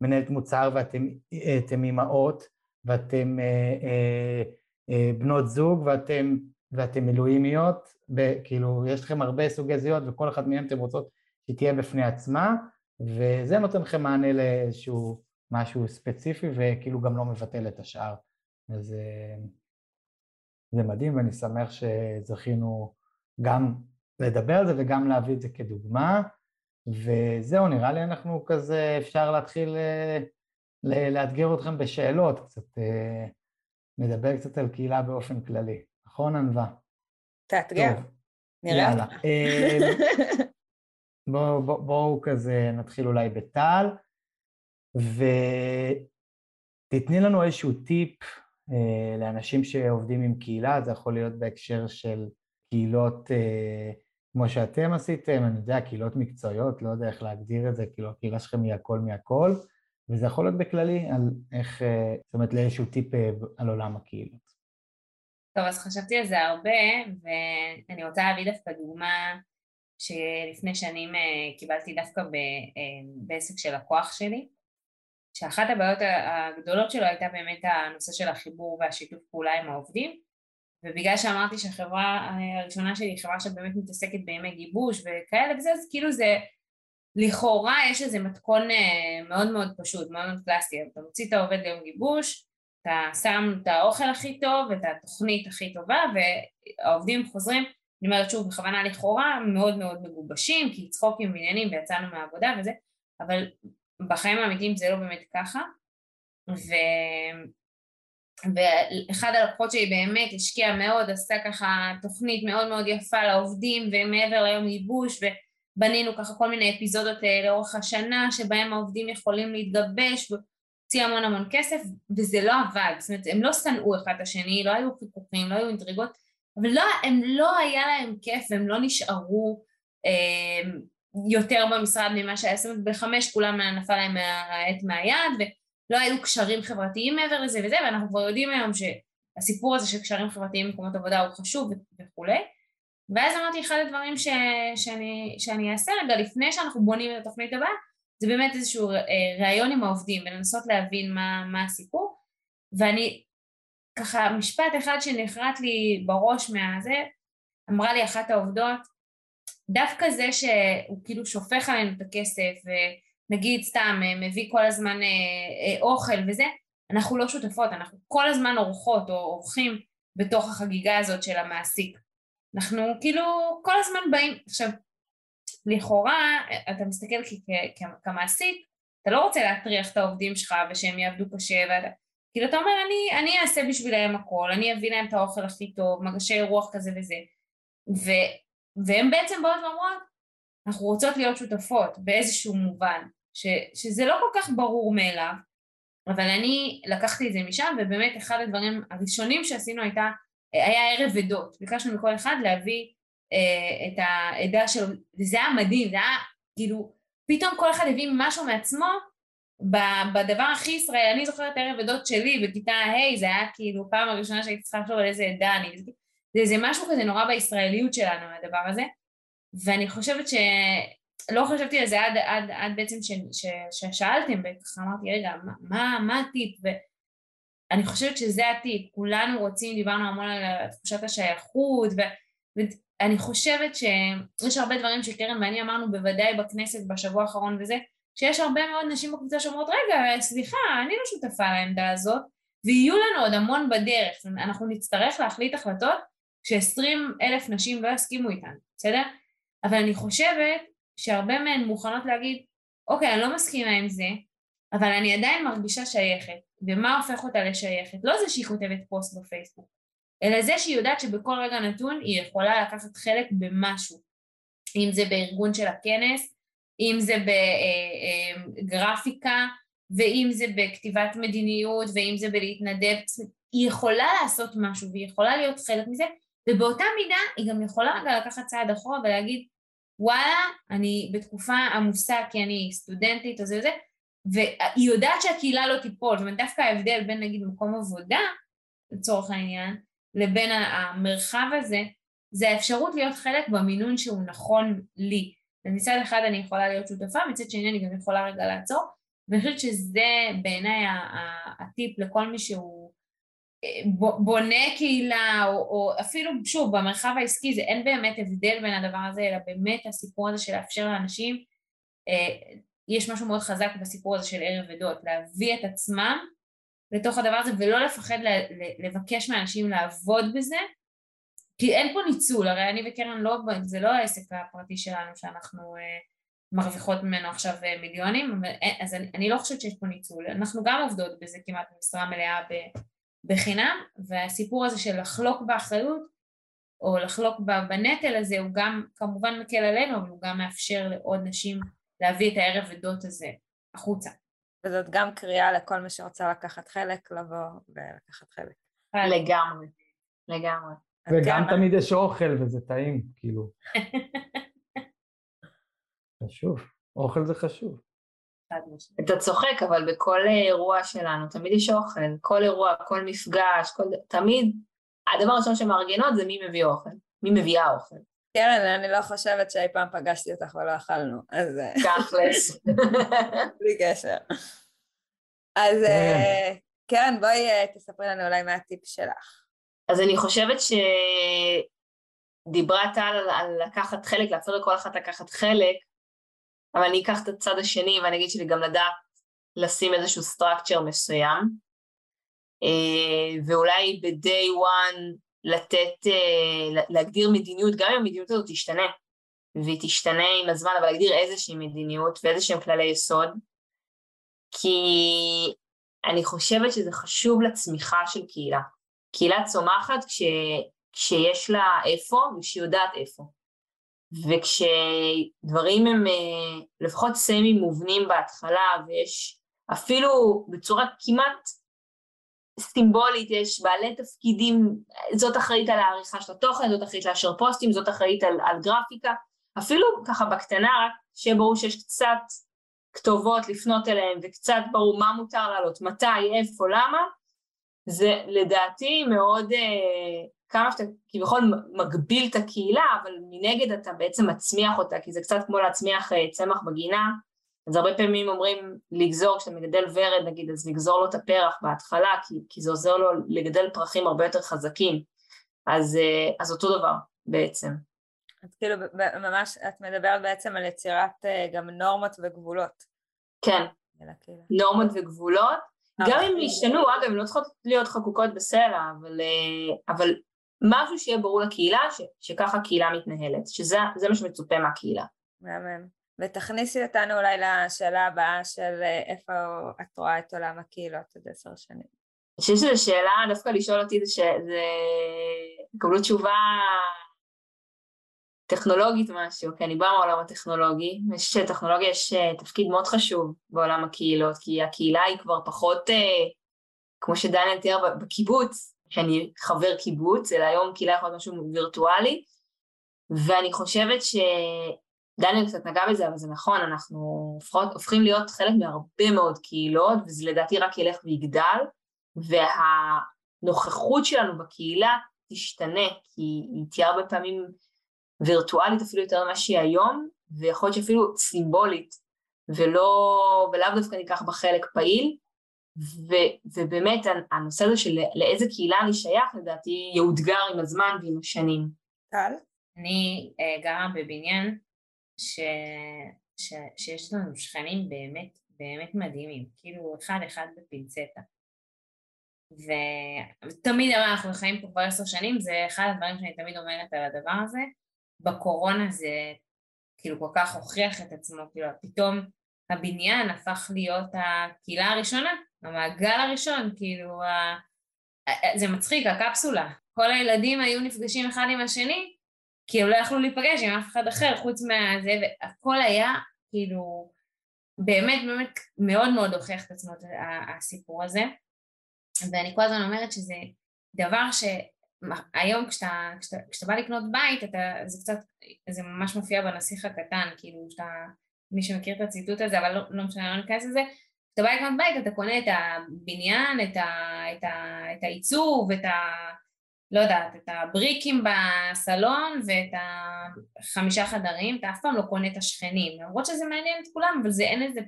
כמנהלת מוצר ואתם אימהות ואתם אה, אה, אה, בנות זוג ואתם, ואתם מילואימיות, כאילו יש לכם הרבה סוגי זהויות וכל אחת מהן אתם רוצות שתהיה בפני עצמה וזה נותן לכם מענה לאיזשהו משהו ספציפי וכאילו גם לא מבטל את השאר. אז זה מדהים ואני שמח שזכינו גם לדבר על זה וגם להביא את זה כדוגמה. וזהו נראה לי אנחנו כזה אפשר להתחיל אה, לאתגר אתכם בשאלות קצת אה, נדבר קצת על קהילה באופן כללי. נכון ענווה? תאתגר, נראה יאללה. אה, בואו בוא, בוא כזה נתחיל אולי בטל. ותתני לנו איזשהו טיפ אה, לאנשים שעובדים עם קהילה, זה יכול להיות בהקשר של קהילות אה, כמו שאתם עשיתם, אני יודע, קהילות מקצועיות, לא יודע איך להגדיר את זה, כאילו הקהילה שלכם היא הכל מהכל, וזה יכול להיות בכללי על איך, אה, זאת אומרת לאיזשהו טיפ על עולם הקהילות. טוב, אז חשבתי על זה הרבה, ואני רוצה להביא דווקא דוגמה שלפני שנים קיבלתי דווקא בעסק של לקוח שלי, שאחת הבעיות הגדולות שלו הייתה באמת הנושא של החיבור והשיתוף פעולה עם העובדים ובגלל שאמרתי שהחברה הראשונה שלי היא חברה שבאמת מתעסקת בימי גיבוש וכאלה וזה, אז כאילו זה לכאורה יש איזה מתכון אה, מאוד מאוד פשוט, מאוד מאוד קלאסי, אתה מוציא את העובד ליום גיבוש, אתה שם את האוכל הכי טוב ואת התוכנית הכי טובה והעובדים חוזרים, אני אומרת שוב בכוונה לכאורה, מאוד מאוד מגובשים כי צחוקים ועניינים ויצאנו מהעבודה וזה, אבל בחיים האמיתיים זה לא באמת ככה. ו... ואחד הלקוחות שלי באמת השקיע מאוד, עשה ככה תוכנית מאוד מאוד יפה לעובדים ומעבר ליום ייבוש ובנינו ככה כל מיני אפיזודות אה, לאורך השנה שבהם העובדים יכולים להתגבש והוציא המון המון כסף וזה לא עבד, זאת אומרת הם לא שנאו אחד את השני, לא היו חיכוכים, לא היו אינטריגות אבל לא, הם לא היה להם כיף והם לא נשארו אה, יותר במשרד ממה שהיה, זאת אומרת בחמש כולם נפל להם העט מהיד ולא היו קשרים חברתיים מעבר לזה וזה ואנחנו כבר יודעים היום שהסיפור הזה של קשרים חברתיים במקומות עבודה הוא חשוב וכולי. ואז אמרתי אחד הדברים ש, שאני, שאני אעשה רגע לפני שאנחנו בונים את התוכנית הבאה זה באמת איזשהו אה, ראיון עם העובדים ולנסות להבין מה, מה הסיפור. ואני ככה משפט אחד שנחרט לי בראש מהזה אמרה לי אחת העובדות דווקא זה שהוא כאילו שופך עלינו את הכסף ונגיד סתם אה, מביא כל הזמן אה, אה, אוכל וזה, אנחנו לא שותפות, אנחנו כל הזמן אורחות או אורחים בתוך החגיגה הזאת של המעסיק. אנחנו כאילו כל הזמן באים, עכשיו לכאורה אתה מסתכל כמעסיק, אתה לא רוצה להטריח את העובדים שלך ושהם יעבדו קשה ואתה, כאילו אתה אומר אני, אני אעשה בשבילם הכל, אני אביא להם את האוכל הכי טוב, מגשי רוח כזה וזה ו, והן בעצם באות ואומרות, אנחנו רוצות להיות שותפות באיזשהו מובן, ש, שזה לא כל כך ברור מאליו, אבל אני לקחתי את זה משם, ובאמת אחד הדברים הראשונים שעשינו הייתה, היה ערב עדות, ביקשנו מכל אחד להביא אה, את העדה שלו, וזה היה מדהים, זה היה כאילו, פתאום כל אחד הביא משהו מעצמו בדבר הכי ישראלי, אני זוכרת ערב עדות שלי בכיתה ה', זה היה כאילו פעם הראשונה שהייתי צריכה לחשוב על איזה עדה אני, זה איזה משהו כזה נורא בישראליות שלנו, הדבר הזה, ואני חושבת ש... לא חשבתי על זה עד, עד, עד בעצם ש, ש, ששאלתם, וככה אמרתי, רגע, מה, מה, מה הטיפ? ואני חושבת שזה הטיפ, כולנו רוצים, דיברנו המון על תחושת השייכות, ו, אני חושבת שיש הרבה דברים שקרן ואני אמרנו בוודאי בכנסת בשבוע האחרון וזה, שיש הרבה מאוד נשים בקבוצה שאומרות, רגע, סליחה, אני לא שותפה לעמדה הזאת, ויהיו לנו עוד המון בדרך, אנחנו נצטרך להחליט החלטות ש-20 אלף נשים לא יסכימו איתנו, בסדר? אבל אני חושבת שהרבה מהן מוכנות להגיד, אוקיי, אני לא מסכימה עם זה, אבל אני עדיין מרגישה שייכת, ומה הופך אותה לשייכת? לא זה שהיא כותבת פוסט בפייסבוק, אלא זה שהיא יודעת שבכל רגע נתון היא יכולה לקחת חלק במשהו, אם זה בארגון של הכנס, אם זה בגרפיקה, אה, אה, ואם זה בכתיבת מדיניות, ואם זה בלהתנדב, היא יכולה לעשות משהו והיא יכולה להיות חלק מזה, ובאותה מידה היא גם יכולה רגע לקחת צעד אחורה ולהגיד, וואלה, אני בתקופה עמוסה כי אני סטודנטית או זה וזה, והיא יודעת שהקהילה לא תיפול, זאת אומרת דווקא ההבדל בין נגיד מקום עבודה, לצורך העניין, לבין המרחב הזה, זה האפשרות להיות חלק במינון שהוא נכון לי. ומצד אחד אני יכולה להיות שותפה, מצד שני אני גם יכולה רגע לעצור, ואני חושבת שזה בעיניי הטיפ לכל מי שהוא בונה קהילה, או, או אפילו, שוב, במרחב העסקי זה אין באמת הבדל בין הדבר הזה, אלא באמת הסיפור הזה של לאפשר לאנשים, אה, יש משהו מאוד חזק בסיפור הזה של ערב עדות, להביא את עצמם לתוך הדבר הזה ולא לפחד לבקש מאנשים לעבוד בזה, כי אין פה ניצול, הרי אני וקרן לא, זה לא העסק הפרטי שלנו שאנחנו אה, מרוויחות ממנו עכשיו אה, מיליונים, אה, אז אני, אני לא חושבת שיש פה ניצול, אנחנו גם עובדות בזה כמעט במשרה מלאה בחינם, והסיפור הזה של לחלוק באחריות, או לחלוק בנטל הזה, הוא גם כמובן מקל עלינו, אבל הוא גם מאפשר לעוד נשים להביא את הערב עדות הזה החוצה. וזאת גם קריאה לכל מי שרוצה לקחת חלק, לבוא ולקחת חלק. לגמרי, לגמרי. וגם תמיד יש אוכל וזה טעים, כאילו. (laughs) חשוב, אוכל זה חשוב. אתה צוחק, אבל בכל אירוע שלנו תמיד יש אוכל, כל אירוע, כל מפגש, כל... תמיד, הדבר הראשון שמארגנות זה מי מביא אוכל, מי מביאה אוכל. קרן, אני לא חושבת שאי פעם פגשתי אותך ולא אכלנו, אז... אה, תכלס. (laughs) בלי קשר. אז אה, קרן, בואי אה, תספרי לנו אולי מה הטיפ שלך. אז אני חושבת שדיברה טל על, על לקחת חלק, לאפשר לכל אחת לקחת חלק, אבל אני אקח את הצד השני ואני אגיד שלי גם לדעת לשים איזשהו structure מסוים, ואולי ב-day one לתת, אה, להגדיר מדיניות, גם אם המדיניות הזאת תשתנה, והיא תשתנה עם הזמן, אבל להגדיר איזושהי מדיניות ואיזה שהם כללי יסוד, כי אני חושבת שזה חשוב לצמיחה של קהילה. קהילה צומחת כש, כשיש לה איפה וכשהיא יודעת איפה. וכשדברים הם אה, לפחות סמי מובנים בהתחלה ויש אפילו בצורה כמעט סימבולית, יש בעלי תפקידים, זאת אחראית על העריכה של התוכן, זאת אחראית לאשר פוסטים, זאת אחראית על, על גרפיקה, אפילו ככה בקטנה, רק שיהיה ברור שיש קצת כתובות לפנות אליהם וקצת ברור מה מותר לעלות, מתי, איפה, למה, זה לדעתי מאוד, אה, כמה שאתה כביכול מגביל את הקהילה, אבל מנגד אתה בעצם מצמיח אותה, כי זה קצת כמו להצמיח אה, צמח בגינה, אז הרבה פעמים אומרים לגזור, כשאתה מגדל ורד נגיד, אז לגזור לו את הפרח בהתחלה, כי, כי זה עוזר לו לגדל פרחים הרבה יותר חזקים. אז, אה, אז אותו דבר בעצם. אז כאילו ממש את מדברת בעצם על יצירת אה, גם נורמות וגבולות. כן, נורמות וגבולות, גם אם ישתנו, אגב, הן לא צריכות להיות חקוקות בסלע, אבל, אבל משהו שיהיה ברור לקהילה, ש, שככה הקהילה מתנהלת, שזה מה שמצופה מהקהילה. מהמם. ותכניסי אותנו אולי לשאלה הבאה של אה, איפה את רואה את עולם הקהילות עוד עשר שנים. אני חושבת שזו שאלה, דווקא לשאול אותי זה שזה... קבלו תשובה טכנולוגית משהו, כי אני באה מהעולם הטכנולוגי, אני חושבת שטכנולוגיה יש אה, תפקיד מאוד חשוב בעולם הקהילות, כי הקהילה היא כבר פחות, אה, כמו שדניאל תיאר בקיבוץ, שאני חבר קיבוץ, אלא היום קהילה יכולה להיות משהו וירטואלי, ואני חושבת ש... דניאל קצת נגע בזה, אבל זה נכון, אנחנו הופכות, הופכים להיות חלק מהרבה מאוד קהילות, וזה לדעתי רק ילך ויגדל, והנוכחות שלנו בקהילה תשתנה, כי היא תהיה הרבה פעמים וירטואלית אפילו יותר ממה שהיא היום, ויכול להיות שאפילו סימבולית, ולא, ולאו דווקא ניקח בה חלק פעיל, ו, ובאמת הנושא הזה של לאיזה קהילה אני שייך, לדעתי יאותגר עם הזמן ועם השנים. טל? אני אה, גרה בבניין ש, ש, שיש לנו שכנים באמת באמת מדהימים, כאילו אחד אחד בפינצטה. ותמיד אנחנו חיים פה כבר עשר שנים, זה אחד הדברים שאני תמיד אומרת על הדבר הזה. בקורונה זה כאילו כל כך הוכיח את עצמו, כאילו פתאום הבניין הפך להיות הקהילה הראשונה, המעגל הראשון, כאילו ה... זה מצחיק, הקפסולה. כל הילדים היו נפגשים אחד עם השני, כי הם לא יכלו להיפגש עם אף אחד אחר חוץ מהזה, והכל היה כאילו באמת באמת מאוד מאוד הוכיח את עצמו הסיפור הזה. ואני כל הזמן אומרת שזה דבר שהיום כשאתה, כשאתה, כשאתה בא לקנות בית, אתה, זה קצת, זה ממש מופיע בנסיך הקטן, כאילו שאתה, מי שמכיר את הציטוט הזה, אבל לא, לא משנה, לא ניכנס לזה, כשאתה בא לקנות בית אתה קונה את הבניין, את, ה, את, ה, את העיצוב, את ה... לא יודעת, את הבריקים בסלון ואת החמישה חדרים, אתה אף פעם לא קונה את השכנים, למרות שזה מעניין את כולם, אבל זה אין איזה,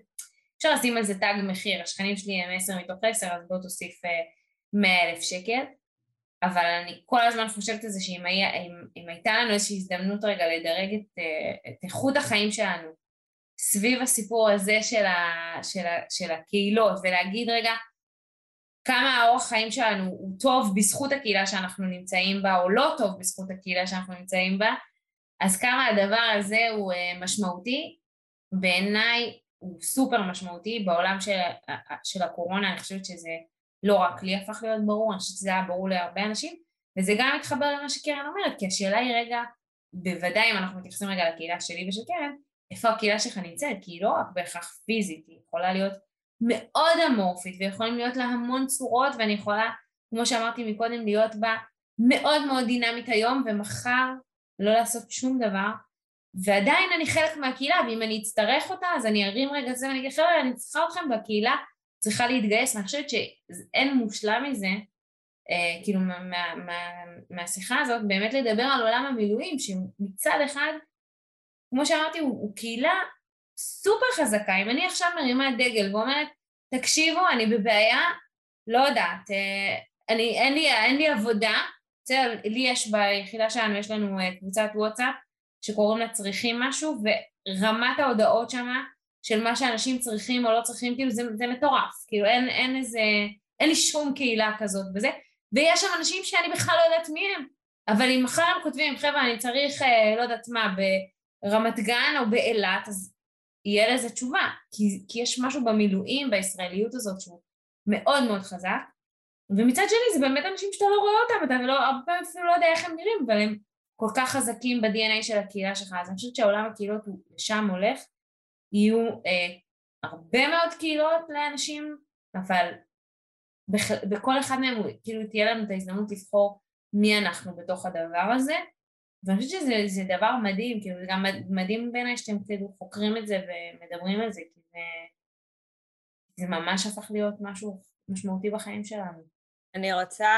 אפשר לשים על זה תג מחיר, השכנים שלי הם עשר מתוך עשר, אז בוא תוסיף אה, מאה אלף שקל, אבל אני כל הזמן חושבת על זה שאם היה, אם, אם הייתה לנו איזושהי הזדמנות רגע לדרג את, אה, את איכות החיים שלנו סביב הסיפור הזה של, ה, של, ה, של הקהילות, ולהגיד רגע, כמה האורח חיים שלנו הוא טוב בזכות הקהילה שאנחנו נמצאים בה, או לא טוב בזכות הקהילה שאנחנו נמצאים בה, אז כמה הדבר הזה הוא אה, משמעותי. בעיניי הוא סופר משמעותי בעולם של, של הקורונה, אני חושבת שזה לא רק לי הפך להיות ברור, אני חושבת שזה היה ברור להרבה אנשים, וזה גם מתחבר למה שקרן אומרת, כי השאלה היא רגע, בוודאי אם אנחנו מתייחסים רגע לקהילה שלי ושל קרן, איפה הקהילה שלך נמצאת, כי היא לא רק בהכרח פיזית, היא יכולה להיות מאוד אמורפית ויכולים להיות לה המון צורות ואני יכולה, כמו שאמרתי מקודם, להיות בה מאוד מאוד דינמית היום ומחר לא לעשות שום דבר. ועדיין אני חלק מהקהילה ואם אני אצטרך אותה אז אני ארים רגע זה ואני אגיד חבר'ה אני צריכה אתכם והקהילה צריכה להתגייס. ואני חושבת שאין מושלם מזה אה, כאילו מה, מה, מה, מהשיחה הזאת באמת לדבר על עולם המילואים שמצד אחד כמו שאמרתי הוא, הוא קהילה סופר חזקה, אם אני עכשיו מרימה דגל ואומרת, תקשיבו, אני בבעיה, לא יודעת, אה, אני, אין, לי, אין לי עבודה, בסדר, לי יש ביחידה שלנו, יש לנו אה, קבוצת וואטסאפ שקוראים לה צריכים משהו, ורמת ההודעות שמה של מה שאנשים צריכים או לא צריכים, כאילו זה, זה מטורף, כאילו אין, אין איזה, אין לי שום קהילה כזאת וזה, ויש שם אנשים שאני בכלל לא יודעת מי הם, אבל אם מחר הם כותבים, חבר'ה, אני צריך, אה, לא יודעת מה, ברמת גן או באילת, אז יהיה לזה תשובה, כי, כי יש משהו במילואים, בישראליות הזאת שהוא מאוד מאוד חזק, ומצד שני זה באמת אנשים שאתה לא רואה אותם, אתה לא, הרבה פעמים אפילו לא יודע איך הם נראים, אבל הם כל כך חזקים ב-DNA של הקהילה שלך, אז אני חושבת שהעולם הקהילות הוא לשם הולך, יהיו אה, הרבה מאוד קהילות לאנשים, אבל בכ, בכל אחד מהם כאילו תהיה לנו את ההזדמנות לבחור מי אנחנו בתוך הדבר הזה, ואני חושבת שזה דבר מדהים, כאילו זה גם מדהים בעיניי שאתם כאילו חוקרים את זה ומדברים על זה, כי זה, זה ממש הפך להיות משהו משמעותי בחיים שלנו. אני רוצה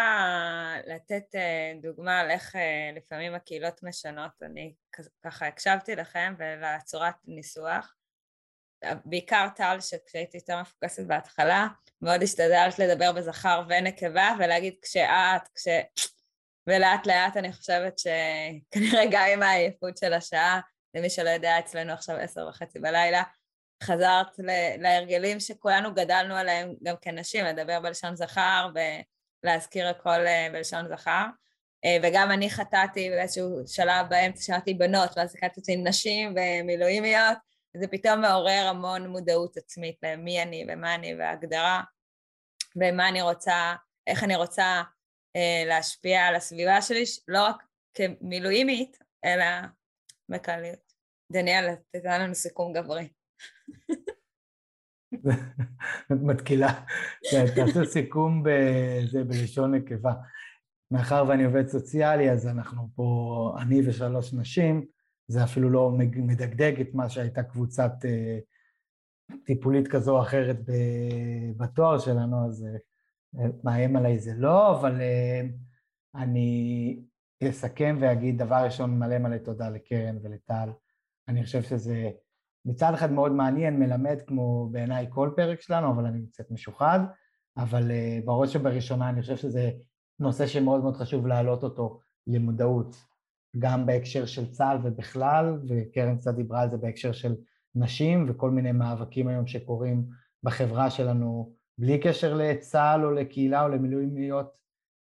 לתת אה, דוגמה על איך אה, לפעמים הקהילות משנות. אני ככה הקשבתי לכם ולצורת ניסוח. בעיקר טל, שכשהייתי יותר מפוקסת בהתחלה, מאוד השתדלת לדבר בזכר ונקבה ולהגיד כשאת, כש... ולאט לאט אני חושבת שכנראה (laughs) גם עם העייפות של השעה, למי שלא יודע, אצלנו עכשיו עשר וחצי בלילה, חזרת להרגלים שכולנו גדלנו עליהם גם כנשים, לדבר בלשון זכר ולהזכיר הכל אה, בלשון זכר. אה, וגם אני חטאתי באיזשהו שלב באמצע שאמרתי בנות, ואז הקלטתי נשים ומילואימיות, וזה פתאום מעורר המון מודעות עצמית למי אני ומה אני והגדרה, ומה אני רוצה, איך אני רוצה להשפיע על הסביבה שלי, לא רק כמילואימית, אלא בקהליות. דניאל, תתן לנו סיכום גברי. את (laughs) מתקילה. תעשו סיכום בזה בלשון נקבה. מאחר ואני עובד סוציאלי, אז אנחנו פה, אני ושלוש נשים, זה אפילו לא מדגדג את מה שהייתה קבוצת אה, טיפולית כזו או אחרת בתואר שלנו, אז אה, מאיים עליי זה לא, אבל uh, אני אסכם ואגיד דבר ראשון מלא מלא תודה לקרן ולטל. אני חושב שזה מצד אחד מאוד מעניין, מלמד כמו בעיניי כל פרק שלנו, אבל אני קצת משוחד, אבל uh, בראש ובראשונה אני חושב שזה נושא שמאוד מאוד חשוב להעלות אותו למודעות, גם בהקשר של צה"ל ובכלל, וקרן קצת דיברה על זה בהקשר של נשים וכל מיני מאבקים היום שקורים בחברה שלנו בלי קשר לצה"ל או לקהילה או למילואימיות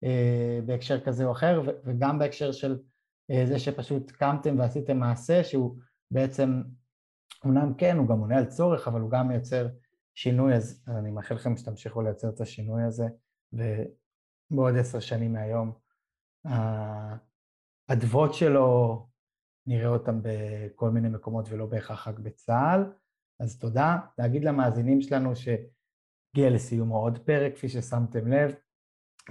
אה, בהקשר כזה או אחר, וגם בהקשר של אה, זה שפשוט קמתם ועשיתם מעשה שהוא בעצם, אמנם כן, הוא גם עונה על צורך, אבל הוא גם מייצר שינוי, אז אני מאחל לכם שתמשיכו לייצר את השינוי הזה, ובעוד עשר שנים מהיום האדוות שלו, נראה אותם בכל מיני מקומות ולא בהכרח רק בצה"ל. אז תודה. להגיד למאזינים שלנו שהגיע לסיום עוד פרק, כפי ששמתם לב,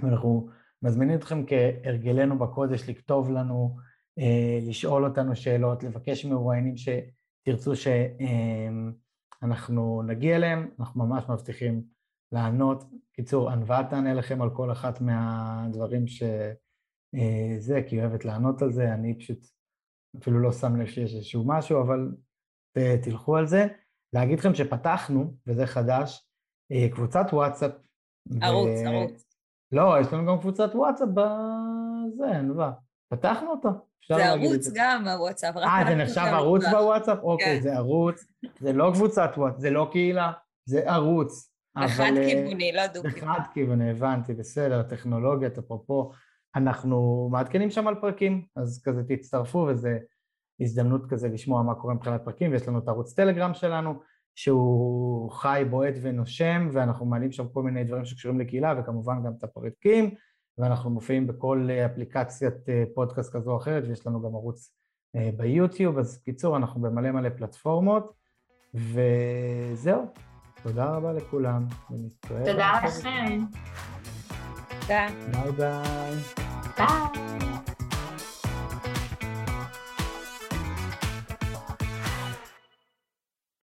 ואנחנו מזמינים אתכם כהרגלנו בקודש לכתוב לנו, אה, לשאול אותנו שאלות, לבקש מרואיינים שתרצו שאנחנו נגיע אליהם, אנחנו ממש מבטיחים לענות. קיצור, ענווה תענה לכם על כל אחת מהדברים שזה, אה, כי היא אוהבת לענות על זה, אני פשוט אפילו לא שם לב שיש איזשהו משהו, אבל תלכו על זה. להגיד לכם שפתחנו, וזה חדש, אה, קבוצת וואטסאפ. ערוץ, ו... ערוץ. לא, יש לנו גם קבוצת וואטסאפ בזה, נדבה. פתחנו אותה. זה ערוץ גם בוואטסאפ. אה, זה נחשב ערוץ בוואטסאפ? אוקיי, כן. זה ערוץ. זה לא קבוצת וואטסאפ, זה לא קהילה, זה ערוץ. חד כיווני, לא דו כיווני. חד כיווני, הבנתי, בסדר, טכנולוגיית, אפרופו. אנחנו מעדכנים שם על פרקים, אז כזה תצטרפו וזה הזדמנות כזה לשמוע מה קורה מבחינת פרקים, ויש לנו את ערוץ טלגרם שלנו, שהוא חי, בועט ונושם, ואנחנו מעלים שם כל מיני דברים שקשורים לקהילה, וכמובן גם את הפרקים, ואנחנו מופיעים בכל אפליקציית אה, פודקאסט כזו או אחרת, ויש לנו גם ערוץ אה, ביוטיוב, אז קיצור, אנחנו במלא מלא פלטפורמות, וזהו, תודה רבה לכולם, תודה לכם. תודה. ביי ביי. ביי.